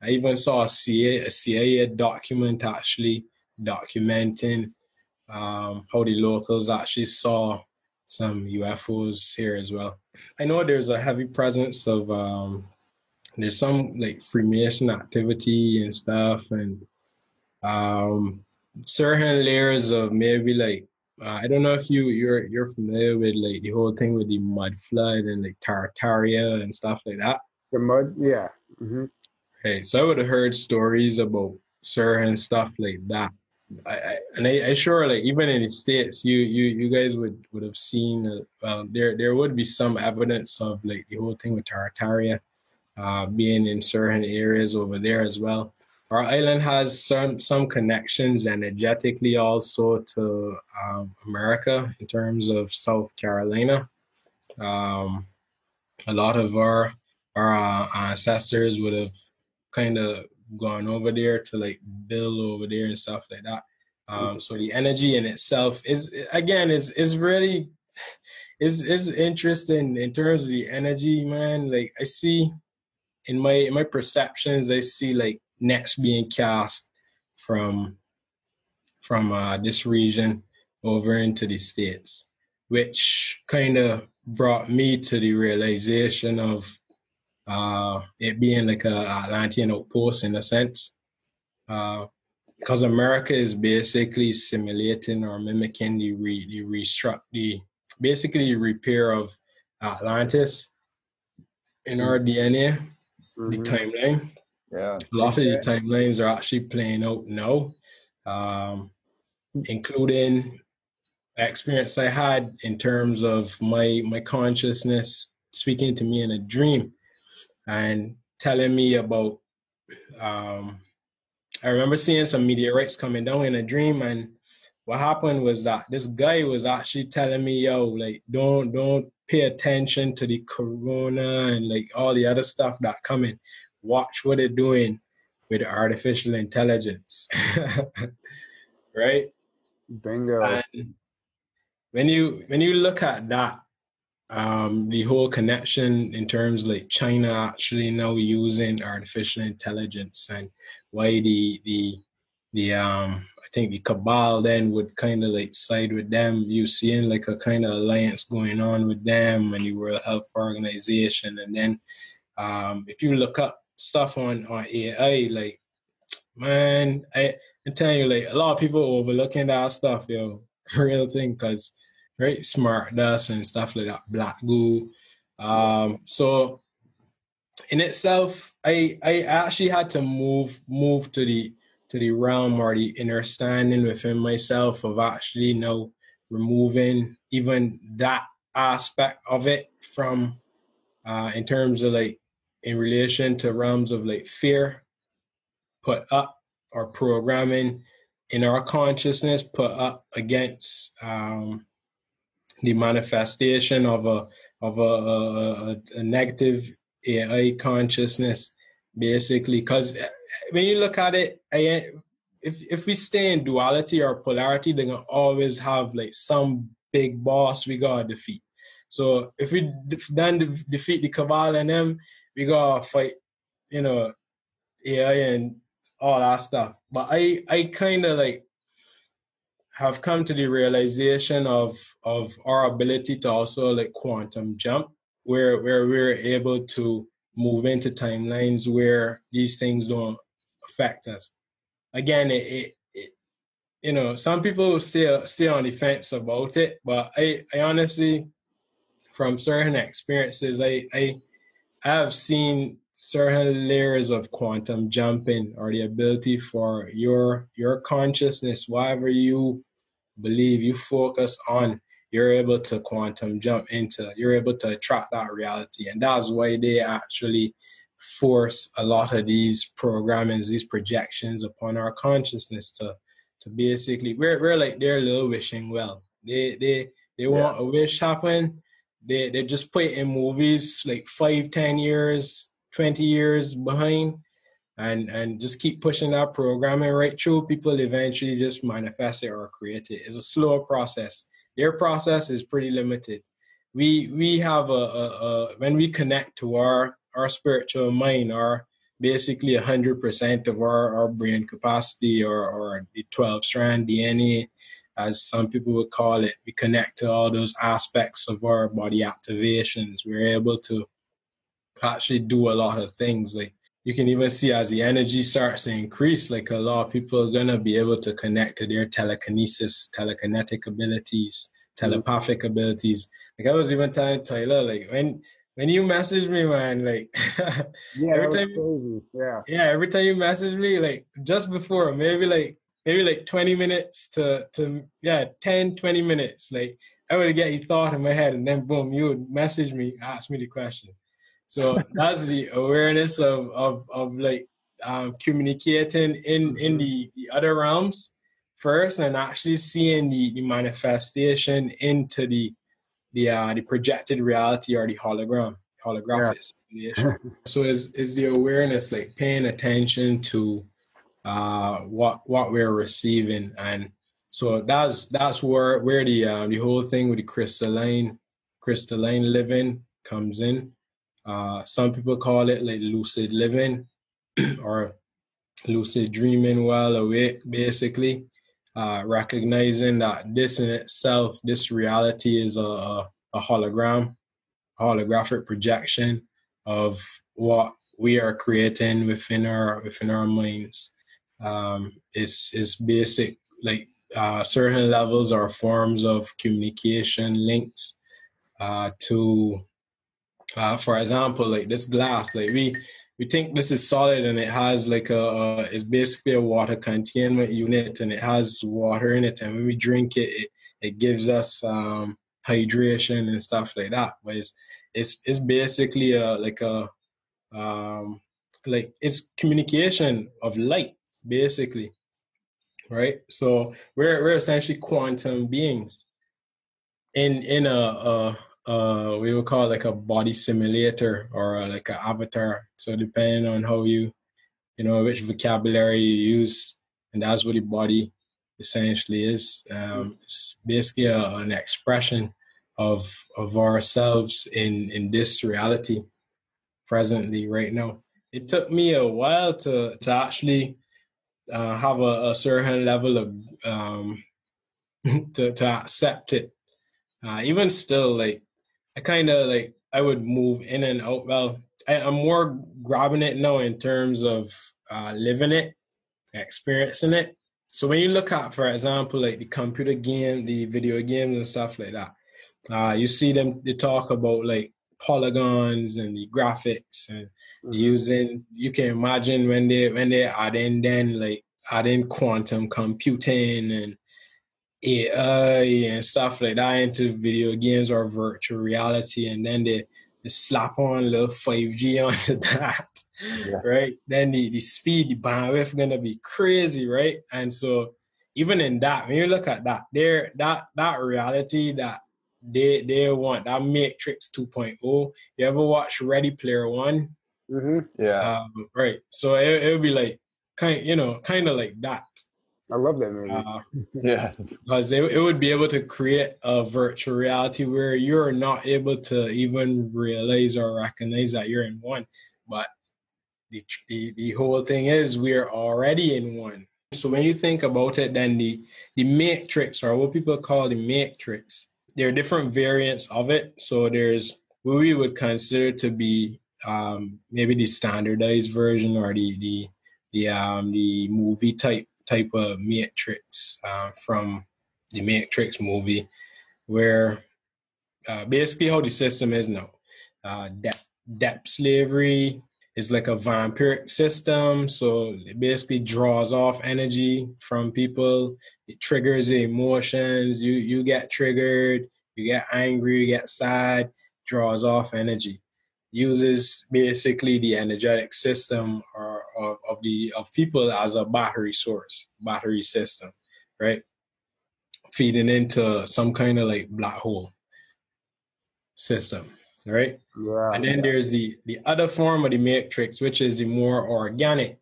I even saw a CIA, a CIA document actually documenting um, how the locals actually saw some UFOs here as well. I know there's a heavy presence of um, there's some like Freemason activity and stuff, and um, certain layers of maybe like uh, I don't know if you you're you're familiar with like the whole thing with the mud flood and like Tartaria and stuff like that. The mud, yeah. Mm-hmm. Hey, so I would have heard stories about certain stuff like that. I, I and I, I, sure like even in the states, you you you guys would would have seen uh, there there would be some evidence of like the whole thing with Tartaria uh, being in certain areas over there as well. Our island has some some connections energetically also to um, America in terms of South Carolina. Um, a lot of our our uh, ancestors would have kind of gone over there to like build over there and stuff like that. Um, so the energy in itself is again is is really is is interesting in terms of the energy, man. Like I see in my in my perceptions, I see like nets being cast from from uh, this region over into the states, which kind of brought me to the realization of uh, it being like a Atlantean outpost in a sense. Uh, because America is basically simulating or mimicking the re, the restruct the basically the repair of Atlantis in our DNA, mm-hmm. the timeline. Yeah. A lot of the timelines are actually playing out now, um, including the experience I had in terms of my my consciousness speaking to me in a dream and telling me about um, I remember seeing some meteorites coming down in a dream and what happened was that this guy was actually telling me, yo, like don't don't pay attention to the corona and like all the other stuff that coming. Watch what they're doing with artificial intelligence. right? Bingo. And when you when you look at that, um, the whole connection in terms like China actually now using artificial intelligence and why the the the um I think the cabal then would kind of like side with them. You seeing like a kind of alliance going on with them and the World Health Organization, and then um, if you look up stuff on on AI, like man, I I'm telling you, like a lot of people overlooking that stuff, yo, real thing, because right? Smart dust and stuff like that, black goo. Um, so in itself, I I actually had to move move to the to the realm or the understanding within myself of actually know removing even that aspect of it from uh in terms of like in relation to realms of like fear put up or programming in our consciousness put up against um the manifestation of a of a, a, a negative AI consciousness, basically. Because eh, when you look at it, if if we stay in duality or polarity, they're gonna always have like some big boss we gotta defeat. So if we then defeat the cabal and them, we gotta fight, you know, AI and all that stuff. But I I kind of like have come to the realization of of our ability to also like quantum jump, where where we're able to move into timelines where these things don't affect us. Again, it, it, it you know some people still stay on the fence about it, but I I honestly, from certain experiences, I I I have seen certain layers of quantum jumping or the ability for your your consciousness whatever you believe you focus on you're able to quantum jump into you're able to attract that reality. And that's why they actually force a lot of these programmings these projections upon our consciousness to to basically we're, we're like they're little wishing well. They they they yeah. want a wish happen. They they just put in movies like five ten years 20 years behind and and just keep pushing that programming right through people eventually just manifest it or create it. It's a slower process. Their process is pretty limited. We we have a, a, a when we connect to our our spiritual mind our basically 100% of our, our brain capacity or, or the 12 strand dna as some people would call it we connect to all those aspects of our body activations. We're able to actually do a lot of things. Like you can even see as the energy starts to increase, like a lot of people are gonna be able to connect to their telekinesis, telekinetic abilities, mm-hmm. telepathic abilities. Like I was even telling Tyler, like when when you message me, man, like yeah, every time, crazy. yeah, yeah, every time you message me, like just before, maybe like maybe like 20 minutes to to yeah 10 20 minutes like i would get a thought in my head and then boom you would message me ask me the question so that's the awareness of of of like um, communicating in in the, the other realms first, and actually seeing the, the manifestation into the the uh, the projected reality or the hologram holographic yeah. so is is the awareness like paying attention to uh what what we're receiving. And so that's that's where where the um, the whole thing with the crystalline crystalline living comes in uh, some people call it like lucid living or lucid dreaming while awake, basically. Uh, recognizing that this in itself, this reality is a, a, a hologram, holographic projection of what we are creating within our within our minds. Um, is is basic like uh, certain levels or forms of communication links uh, to uh, for example, like this glass, like we we think this is solid and it has like a uh, it's basically a water containment unit and it has water in it. And when we drink it it, it gives us um, hydration and stuff like that. But it's it's, it's basically a like a um, like it's communication of light basically right? So we're we're essentially quantum beings in in a, a uh we would call it like a body simulator or uh, like an avatar. So depending on how you you know which vocabulary you use and that's what the body essentially is. Um it's basically a, an expression of of ourselves in in this reality presently right now. It took me a while to to actually uh, have a, a certain level of um to to accept it. Uh, even still like I kind of like I would move in and out. Well, I, am more grabbing it now in terms of uh, living it, experiencing it. So when you look at, for example, like the computer game, the video games and stuff like that, uh, you see them. They talk about like polygons and the graphics and mm-hmm. using. You can imagine when they when they add in then like add in quantum computing and AI and stuff like that into video games or virtual reality, and then they, they slap on a little 5G onto that, yeah. right? Then the, the speed, the bandwidth gonna be crazy, right? And so even in that, when you look at that, there that that reality that they they want that Matrix 2.0. You ever watch Ready Player One? Mm-hmm. Yeah. Um, right. So it it would be like kind, you know, kind of like that I love that movie. Uh, yeah, because it, it would be able to create a virtual reality where you're not able to even realize or recognize that you're in one, but the, the, the whole thing is we're already in one. So when you think about it, then the the matrix or what people call the matrix, there are different variants of it. So there's what we would consider to be um, maybe the standardized version or the the the um, the movie type type of matrix uh, from the Matrix movie, where uh, basically how the system is now, uh, debt debt slavery is like a vampiric system. So it basically draws off energy from people. It triggers the emotions. You you get triggered. You get angry. You get sad. Draws off energy. Uses basically the energetic system or of, of the of people as a battery source, battery system, right? Feeding into some kind of like black hole system right? Yeah. And then there's the the other form of the matrix, which is the more organic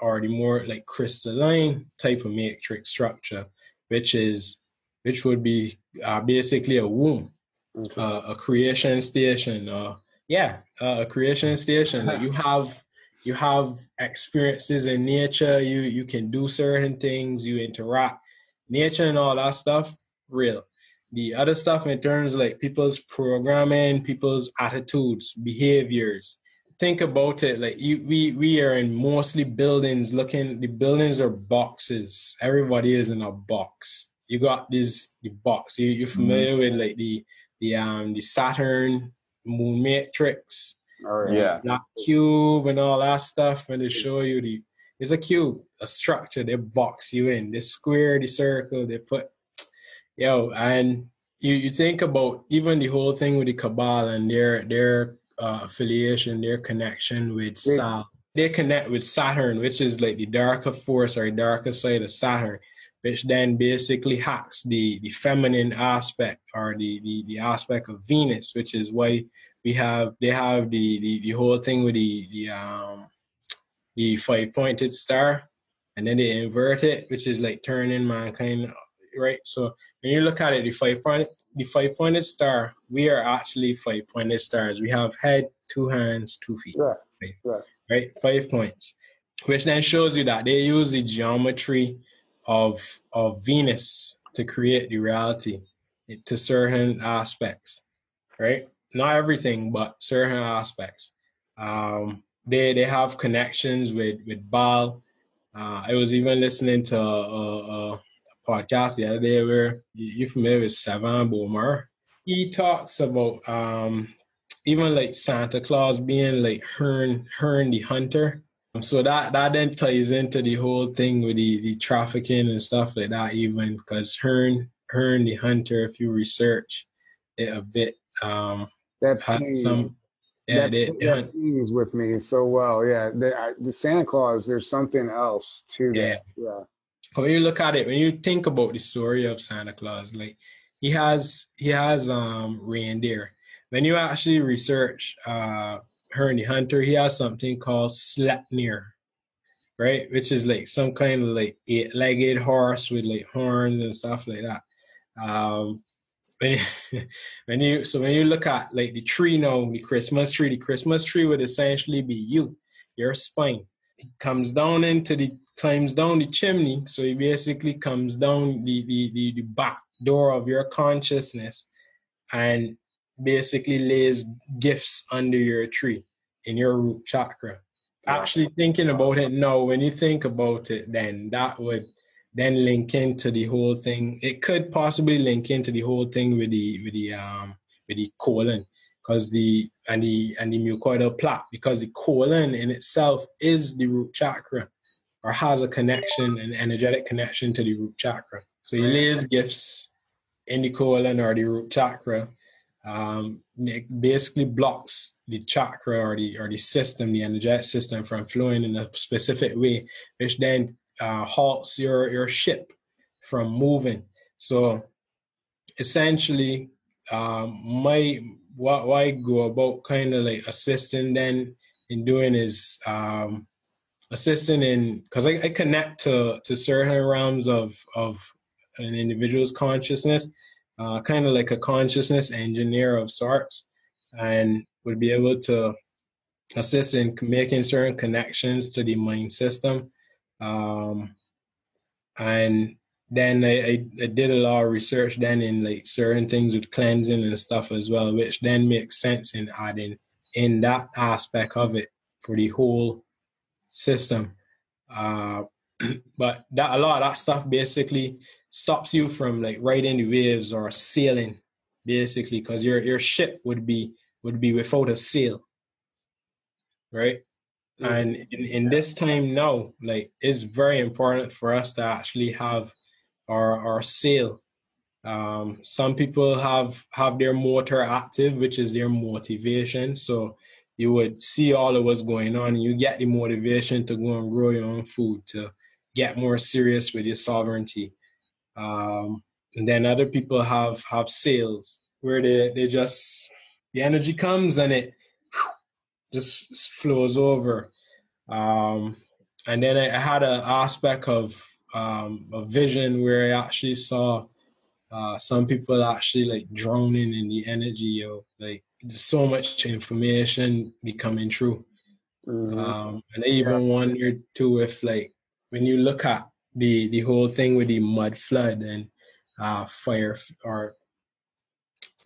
or the more like crystalline type of matrix structure, which is which would be uh, basically a womb, okay. uh, a creation station. Uh, yeah, uh, a creation station. You have you have experiences in nature. You you can do certain things. You interact. Nature and all that stuff, real the other stuff in terms of like people's programming, people's attitudes, behaviors. Think about it. Like you, we we are in mostly buildings. Looking, the buildings are boxes. Everybody is in a box. You got this the box. You you're familiar mm-hmm. with like the the um the Saturn moon matrix. Yeah. That cube and all that stuff, and they show you the it's a cube, a structure. They box you in. The square, the circle. They put Yo, and you, you think about even the whole thing with the cabal and their their uh, affiliation, their connection with yeah. Sal. They connect with Saturn, which is like the darker force or darker side of Saturn, which then basically hacks the the feminine aspect or the the, the aspect of Venus, which is why we have they have the the, the whole thing with the the um the five pointed star, and then they invert it, which is like turning mankind right? So when you look at it, the five point the five pointed star, we are actually five pointed stars. We have head, two hands, two feet. Right. Right. right. right? Five points. Which then shows you that they use the geometry of of Venus to create the reality to certain aspects. Right? Not everything, but certain aspects. Um they they have connections with with Baal. Uh, I was even listening to a, a, podcast the other day where you're familiar with Sevan Bomar. He talks about um, even like Santa Claus being like Herne, Herne the hunter. So that that then ties into the whole thing with the, the trafficking and stuff like that, even because Herne Herne the hunter, if you research it a bit, um, that pain, some yeah, that, they, that with me so well. Yeah, the, I, the Santa Claus, there's something else to yeah. that. Yeah, when you look at it, when you think about the story of Santa Claus, like he has he has um reindeer. When you actually research uh Herne Hunter, he has something called Sleipnir, right? Which is like some kind of like eight-legged horse with like horns and stuff like that. Um, when you, when you so when you look at like the tree now, the Christmas tree, the Christmas tree would essentially be you, your spine. It comes down into the climbs down the chimney. So it basically comes down the, the, the, the back door of your consciousness and basically lays gifts under your tree in your root chakra. Actually thinking about it now, when you think about it, then that would then link into the whole thing. It could possibly link into the whole thing with the with the um with the colon because the and the and the mucoidal plaque because the colon in itself is the root chakra or has a connection, an energetic connection to the root chakra. So he lays gifts in the colon or the root chakra. Um, it basically blocks the chakra or the or the system, the energetic system, from flowing in a specific way, which then uh, halts your your ship from moving. So essentially, um, my what, what I go about kind of like assisting then in doing is um, assisting in because I, I, connect to to certain realms of of an individual's consciousness, uh, kind of like a consciousness engineer of sorts, and would be able to assist in making certain connections to the mind system. Um, and then I, I, I, did a lot of research then in like certain things with cleansing and stuff as well, which then makes sense in adding in that aspect of it for the whole system. Uh, but that a lot of that stuff basically stops you from like riding the waves or sailing, basically, because your your ship would be would be without a sail, right? Mm-hmm. And in, in this time now, like it's very important for us to actually have our our sail. Um, some people have have their motor active, which is their motivation. So you would see all of what's going on and you get the motivation to go and grow your own food to get more serious with your sovereignty um, and then other people have have sales where they, they just the energy comes and it just flows over um, and then I, had an aspect of um, a vision where I actually saw uh, some people actually like drowning in the energy of like so much information becoming true. Mm-hmm. Um, and I even yeah. wondered too if like when you look at the the whole thing with the mud flood and uh, fire or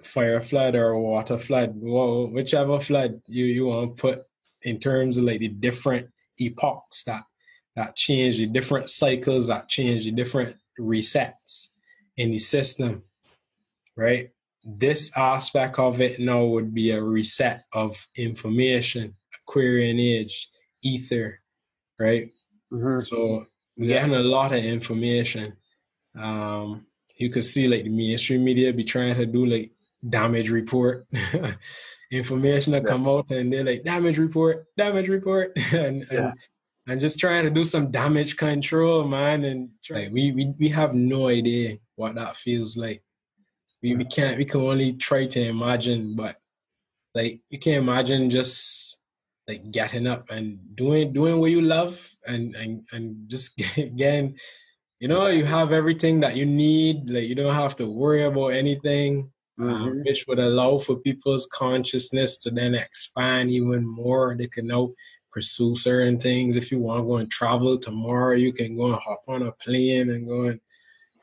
fire flood or water flood, well, whichever flood you you want to put in terms of like the different epochs that that change the different cycles that change the different resets in the system, right? this aspect of it now would be a reset of information, Aquarian age, ether, right? Mm-hmm. So we're getting a lot of information. Um, you could see like the mainstream media be trying to do like damage report information that yeah. come out and they're like damage report, damage report, and, yeah. and and just trying to do some damage control, man. And like we we we have no idea what that feels like we, we can't we can only try to imagine but like you can imagine just like getting up and doing doing what you love and and, and just again you know you have everything that you need like you don't have to worry about anything mm-hmm. um, which would allow for people's consciousness to then expand even more they can now pursue certain things if you want to go and travel tomorrow you can go and hop on a plane and go and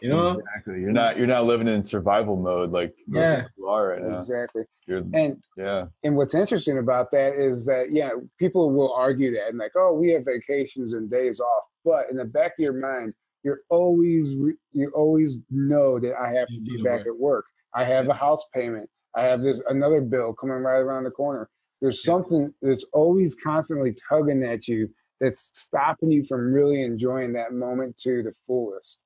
you know, exactly. You're not you're not living in survival mode like yeah. you are right now. Exactly. You're, and yeah. And what's interesting about that is that yeah, people will argue that and like, oh, we have vacations and days off, but in the back of your mind, you're always you always know that I have to be back at work. I have a house payment. I have this another bill coming right around the corner. There's something that's always constantly tugging at you that's stopping you from really enjoying that moment to the fullest.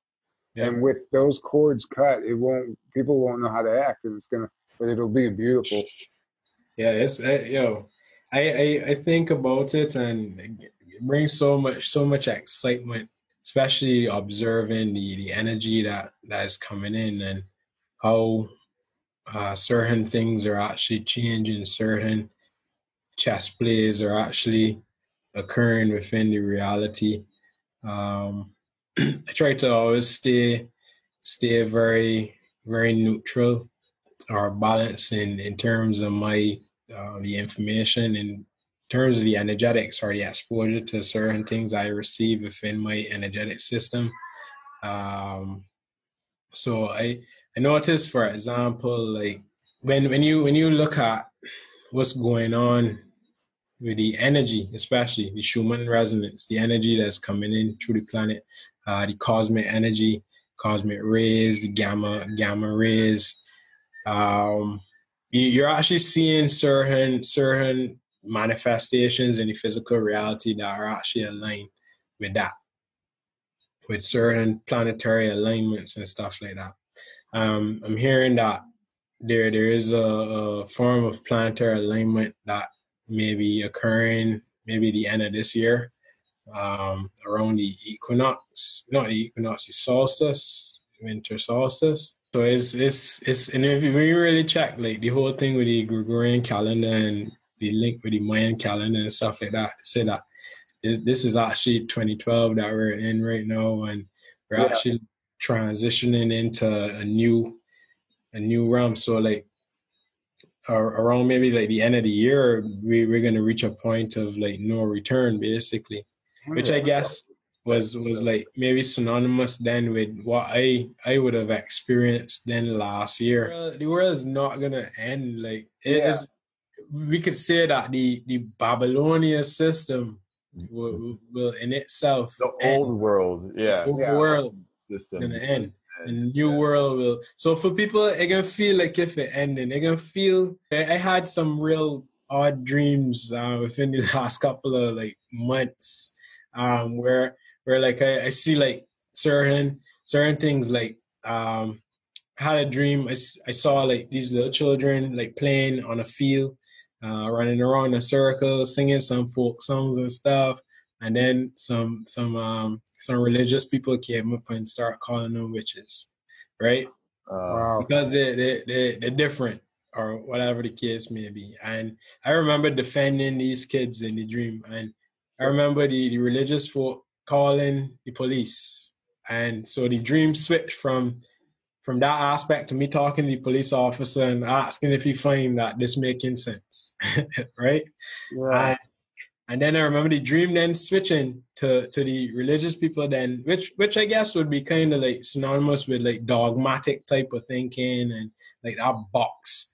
Yeah. And with those cords cut, it won't. People won't know how to act, and it's gonna. But it'll be beautiful. Yeah, it's uh, yo. I, I I think about it, and it brings so much so much excitement, especially observing the the energy that that is coming in and how uh, certain things are actually changing, certain chess plays are actually occurring within the reality. Um, I try to always stay stay very very neutral or balanced in in terms of my uh, the information in terms of the energetics or the exposure to certain things I receive within my energetic system. Um, so I I noticed, for example, like when when you when you look at what's going on with the energy, especially the Schumann resonance, the energy that's coming in through the planet, uh, the cosmic energy, cosmic rays, the gamma gamma rays. Um, you're actually seeing certain certain manifestations in the physical reality that are actually aligned with that, with certain planetary alignments and stuff like that. Um, I'm hearing that there there is a, a form of planetary alignment that may be occurring maybe the end of this year um, around the equinox, not the equinox, the solstice, winter solstice. So it's it's it's and if you really check like the whole thing with the Gregorian calendar and the link with the Mayan calendar and stuff like that, say that this is actually 2012 that we're in right now, and we're yeah. actually transitioning into a new a new realm. So like around maybe like the end of the year, we, we're gonna reach a point of like no return, basically, hmm. which I guess was was like maybe synonymous then with what I I would have experienced then last year. The world is not gonna end. Like it yeah. is, we could say that the the Babylonian system mm-hmm. will, will in itself the old world, yeah, old yeah. world system gonna end. And new yeah. world will. So for people, it can feel like if it ending, it can feel. I, I had some real odd dreams uh, within the last couple of like months, um, where where like I, I see like certain certain things like um I had a dream I, I saw like these little children like playing on a field uh running around in a circle singing some folk songs and stuff and then some some um some religious people came up and start calling them witches right because they, they, they, they're different or whatever the case may be and i remember defending these kids in the dream and i remember the, the religious folk calling the police. And so the dream switched from from that aspect to me talking to the police officer and asking if he find that this making sense. right? And, and then I remember the dream then switching to, to the religious people then, which which I guess would be kind of like synonymous with like dogmatic type of thinking and like that box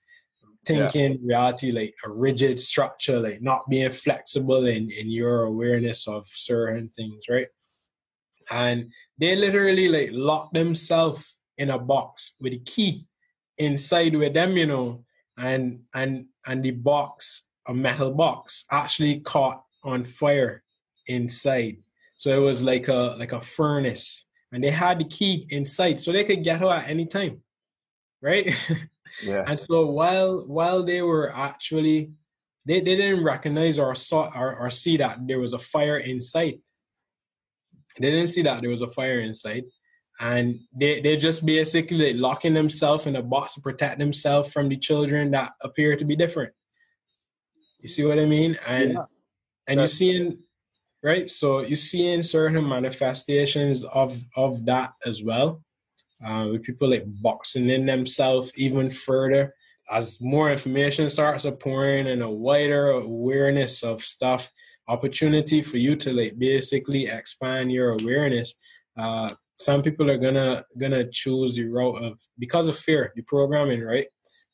thinking yeah. reality like a rigid structure like not being flexible in in your awareness of certain things right and they literally like lock themselves in a box with a key inside with them you know and and and the box a metal box actually caught on fire inside so it was like a like a furnace and they had the key inside so they could get out at any time right Yeah. And so while while they were actually they, they didn't recognize or saw or, or see that there was a fire inside. They didn't see that there was a fire inside. And they, they just basically locking themselves in a box to protect themselves from the children that appear to be different. You see what I mean? And yeah. And you're seeing right? So you're seeing certain manifestations of of that as well uh, with people like boxing in themselves even further as more information starts pouring and a wider awareness of stuff opportunity for you to like basically expand your awareness uh, some people are gonna gonna choose the route of because of fear the programming right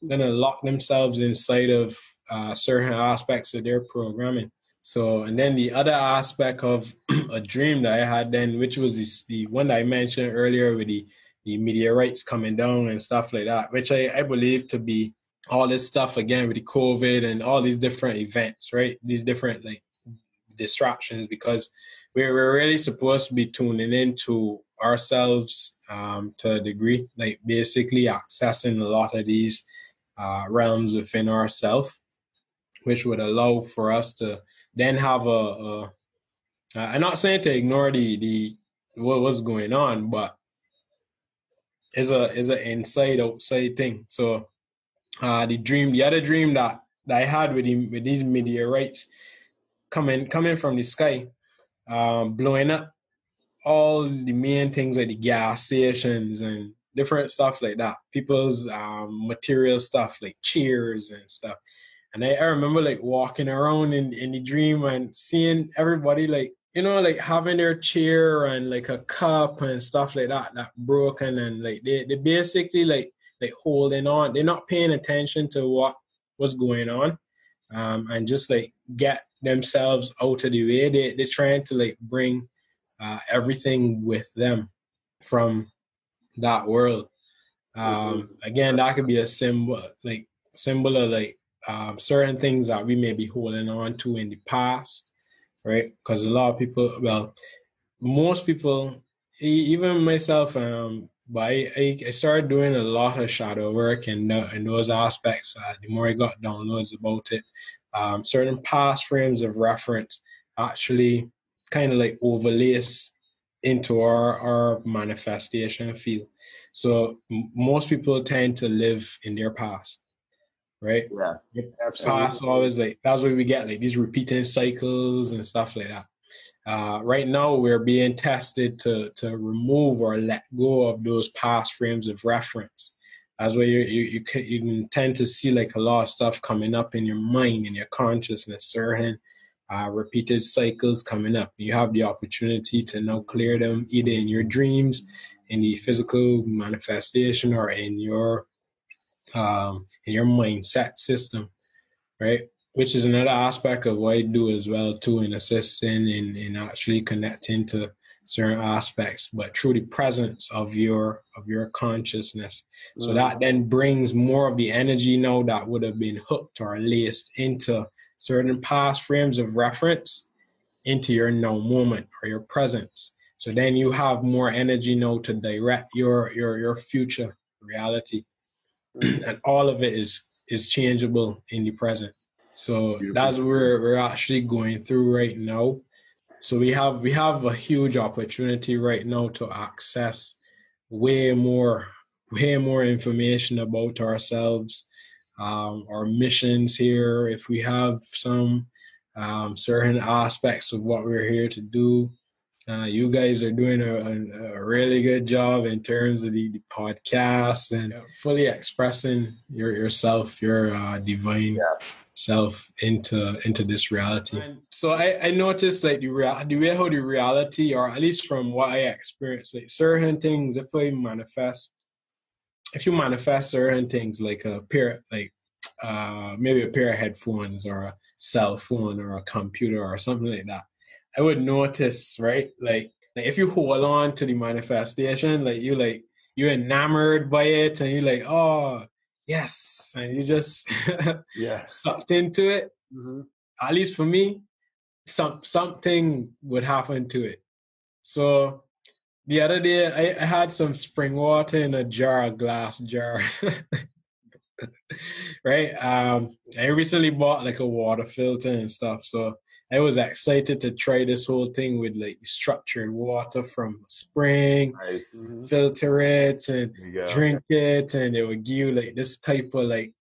gonna lock themselves inside of uh, certain aspects of their programming so and then the other aspect of a dream that i had then which was this, the one that i mentioned earlier with the the meteorites coming down and stuff like that, which I, I believe to be all this stuff again with the COVID and all these different events, right? These different like distractions because we're, we're really supposed to be tuning into ourselves um, to a degree, like basically accessing a lot of these uh, realms within ourselves, which would allow for us to then have a, a I'm not saying to ignore the the what was going on, but it's a is an inside outside thing. So uh the dream the other dream that, that I had with him with these meteorites coming coming from the sky, um, blowing up all the main things like the gas stations and different stuff like that. People's um, material stuff like chairs and stuff. And I, I remember like walking around in in the dream and seeing everybody like you know, like having their chair and like a cup and stuff like that that broken and like they they basically like like holding on. They're not paying attention to what was going on, um, and just like get themselves out of the way. They they're trying to like bring uh, everything with them from that world. Um, again, that could be a symbol, like symbol of like um, certain things that we may be holding on to in the past right? Because a lot of people, well, most people, even myself, um, but I, I, started doing a lot of shadow work in, in those aspects. Uh, the more I got downloads about it, um, certain past frames of reference actually kind of like overlays into our, our manifestation field. So m- most people tend to live in their past right? Yeah, absolutely. Past always like that's where we get like these repeating cycles and stuff like that. uh, right now we're being tested to to remove or let go of those past frames of reference. That's where you you you, can, you tend to see like a lot of stuff coming up in your mind in your consciousness, certain uh, repeated cycles coming up. You have the opportunity to now clear them either in your dreams, in the physical manifestation, or in your um, in your mindset system, right? which is another aspect of what I do as well too in assisting in, in actually connecting to certain aspects, but through the presence of your of your consciousness. So mm. that then brings more of the energy now that would have been hooked or laced into certain past frames of reference into your now moment or your presence. So then you have more energy now to direct your your your future reality. And all of it is is changeable in the present. So Beautiful. that's where we're actually going through right now. So we have we have a huge opportunity right now to access way more way more information about ourselves, um, our missions here. If we have some um, certain aspects of what we're here to do, uh, you guys are doing a, a, a, really good job in terms of the, the podcast and fully expressing your yourself, your uh, divine yeah self into into this reality. And so I, I noticed like the real the way how the reality, or at least from what I experienced, like certain things if I manifest, if you manifest certain things like a pair like uh maybe a pair of headphones or a cell phone or a computer or something like that, I would notice, right? Like like if you hold on to the manifestation, like you like you're enamored by it and you're like, oh yes, and you just yeah sucked into it. Mm-hmm. At least for me, some something would happen to it. So the other day, I, I had some spring water in a jar, a glass jar. right? Um, I recently bought like a water filter and stuff. So I was excited to try this whole thing with like structured water from spring, nice. Mm-hmm. filter it and drink it, and it would give you like this type of like.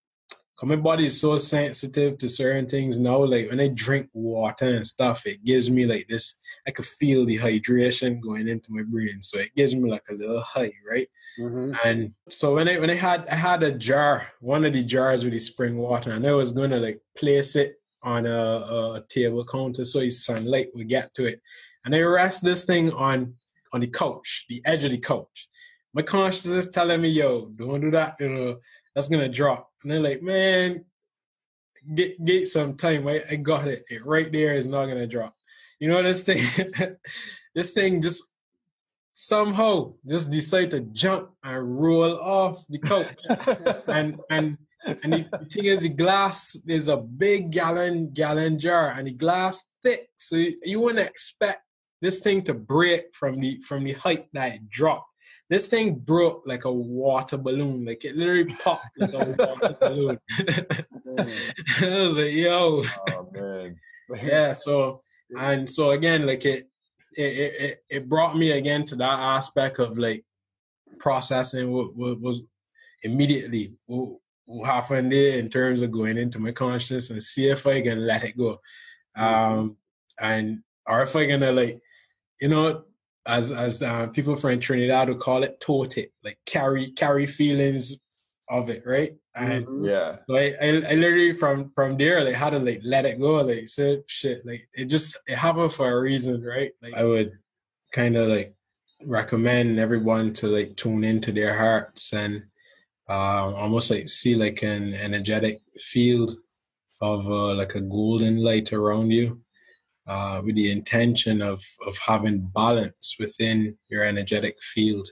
My body is so sensitive to certain things now. Like when I drink water and stuff, it gives me like this. I could feel the hydration going into my brain, so it gives me like a little high, right? Mm-hmm. And so when I when I had I had a jar, one of the jars with the spring water, and I was gonna like place it on a, a table counter so his sunlight will get to it. And I rest this thing on on the couch, the edge of the couch. My consciousness is telling me, yo, don't do that, you know, that's gonna drop. And they're like, man, get get some time. I, I got it. It right there is not gonna drop. You know this thing this thing just somehow just decide to jump and roll off the couch. and and and the, the, thing is, the glass is a big gallon gallon jar, and the glass thick, so you, you wouldn't expect this thing to break from the from the height that it dropped. This thing broke like a water balloon, like it literally popped like a water balloon. Mm. I was like, yo, oh man, yeah. So and so again, like it, it, it, it brought me again to that aspect of like processing what, what was immediately what happened there in terms of going into my conscience and see if I can let it go. Mm-hmm. Um, and or if I gonna like, you know, as as uh, people from Trinidad would call it, tote it, like carry carry feelings of it, right? And mm-hmm. yeah, like I, I literally from from there like had to like let it go, like say shit, like it just it happened for a reason, right? Like I would kind of like recommend everyone to like tune into their hearts and uh, almost like see like an energetic field of uh, like a golden light around you uh, with the intention of of having balance within your energetic field.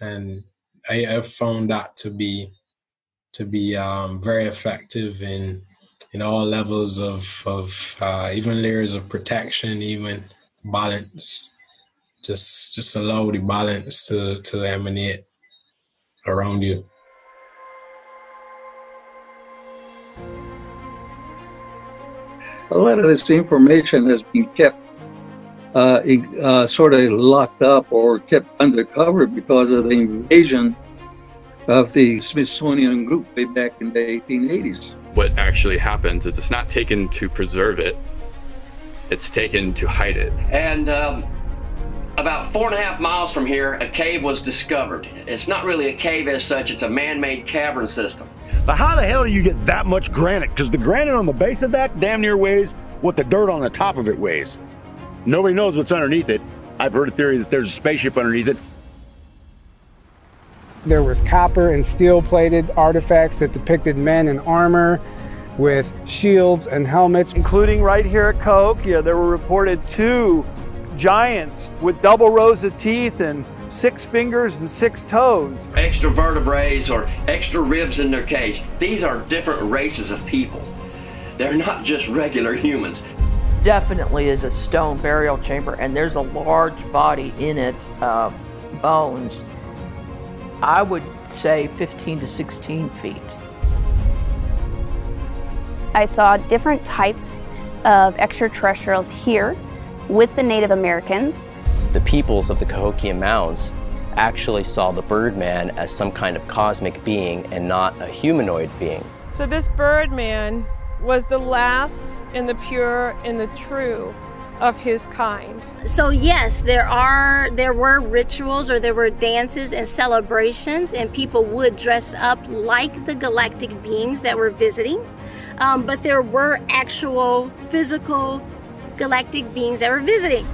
And I have found that to be to be um, very effective in in all levels of of uh, even layers of protection even balance. Just just allow the balance to to emanate around you. A lot of this information has been kept uh, uh, sort of locked up or kept undercover because of the invasion of the Smithsonian Group way back in the 1880s. What actually happens is it's not taken to preserve it, it's taken to hide it. And um, about four and a half miles from here, a cave was discovered. It's not really a cave as such, it's a man-made cavern system. But how the hell do you get that much granite? Because the granite on the base of that damn near weighs what the dirt on the top of it weighs. Nobody knows what's underneath it. I've heard a theory that there's a spaceship underneath it. There was copper and steel plated artifacts that depicted men in armor with shields and helmets. Including right here at Cahokia, there were reported two giants with double rows of teeth and six fingers and six toes. Extra vertebrae or extra ribs in their cage. These are different races of people. They're not just regular humans. Definitely is a stone burial chamber, and there's a large body in it, uh, bones. I would say 15 to 16 feet. I saw different types of extraterrestrials here with the Native Americans. The peoples of the Cahokia Mounds actually saw the Birdman as some kind of cosmic being and not a humanoid being. So this Birdman was the last and the pure and the true of his kind. So yes, there are there were rituals or there were dances and celebrations and people would dress up like the galactic beings that were visiting. Um, but there were actual physical galactic beings that were visiting.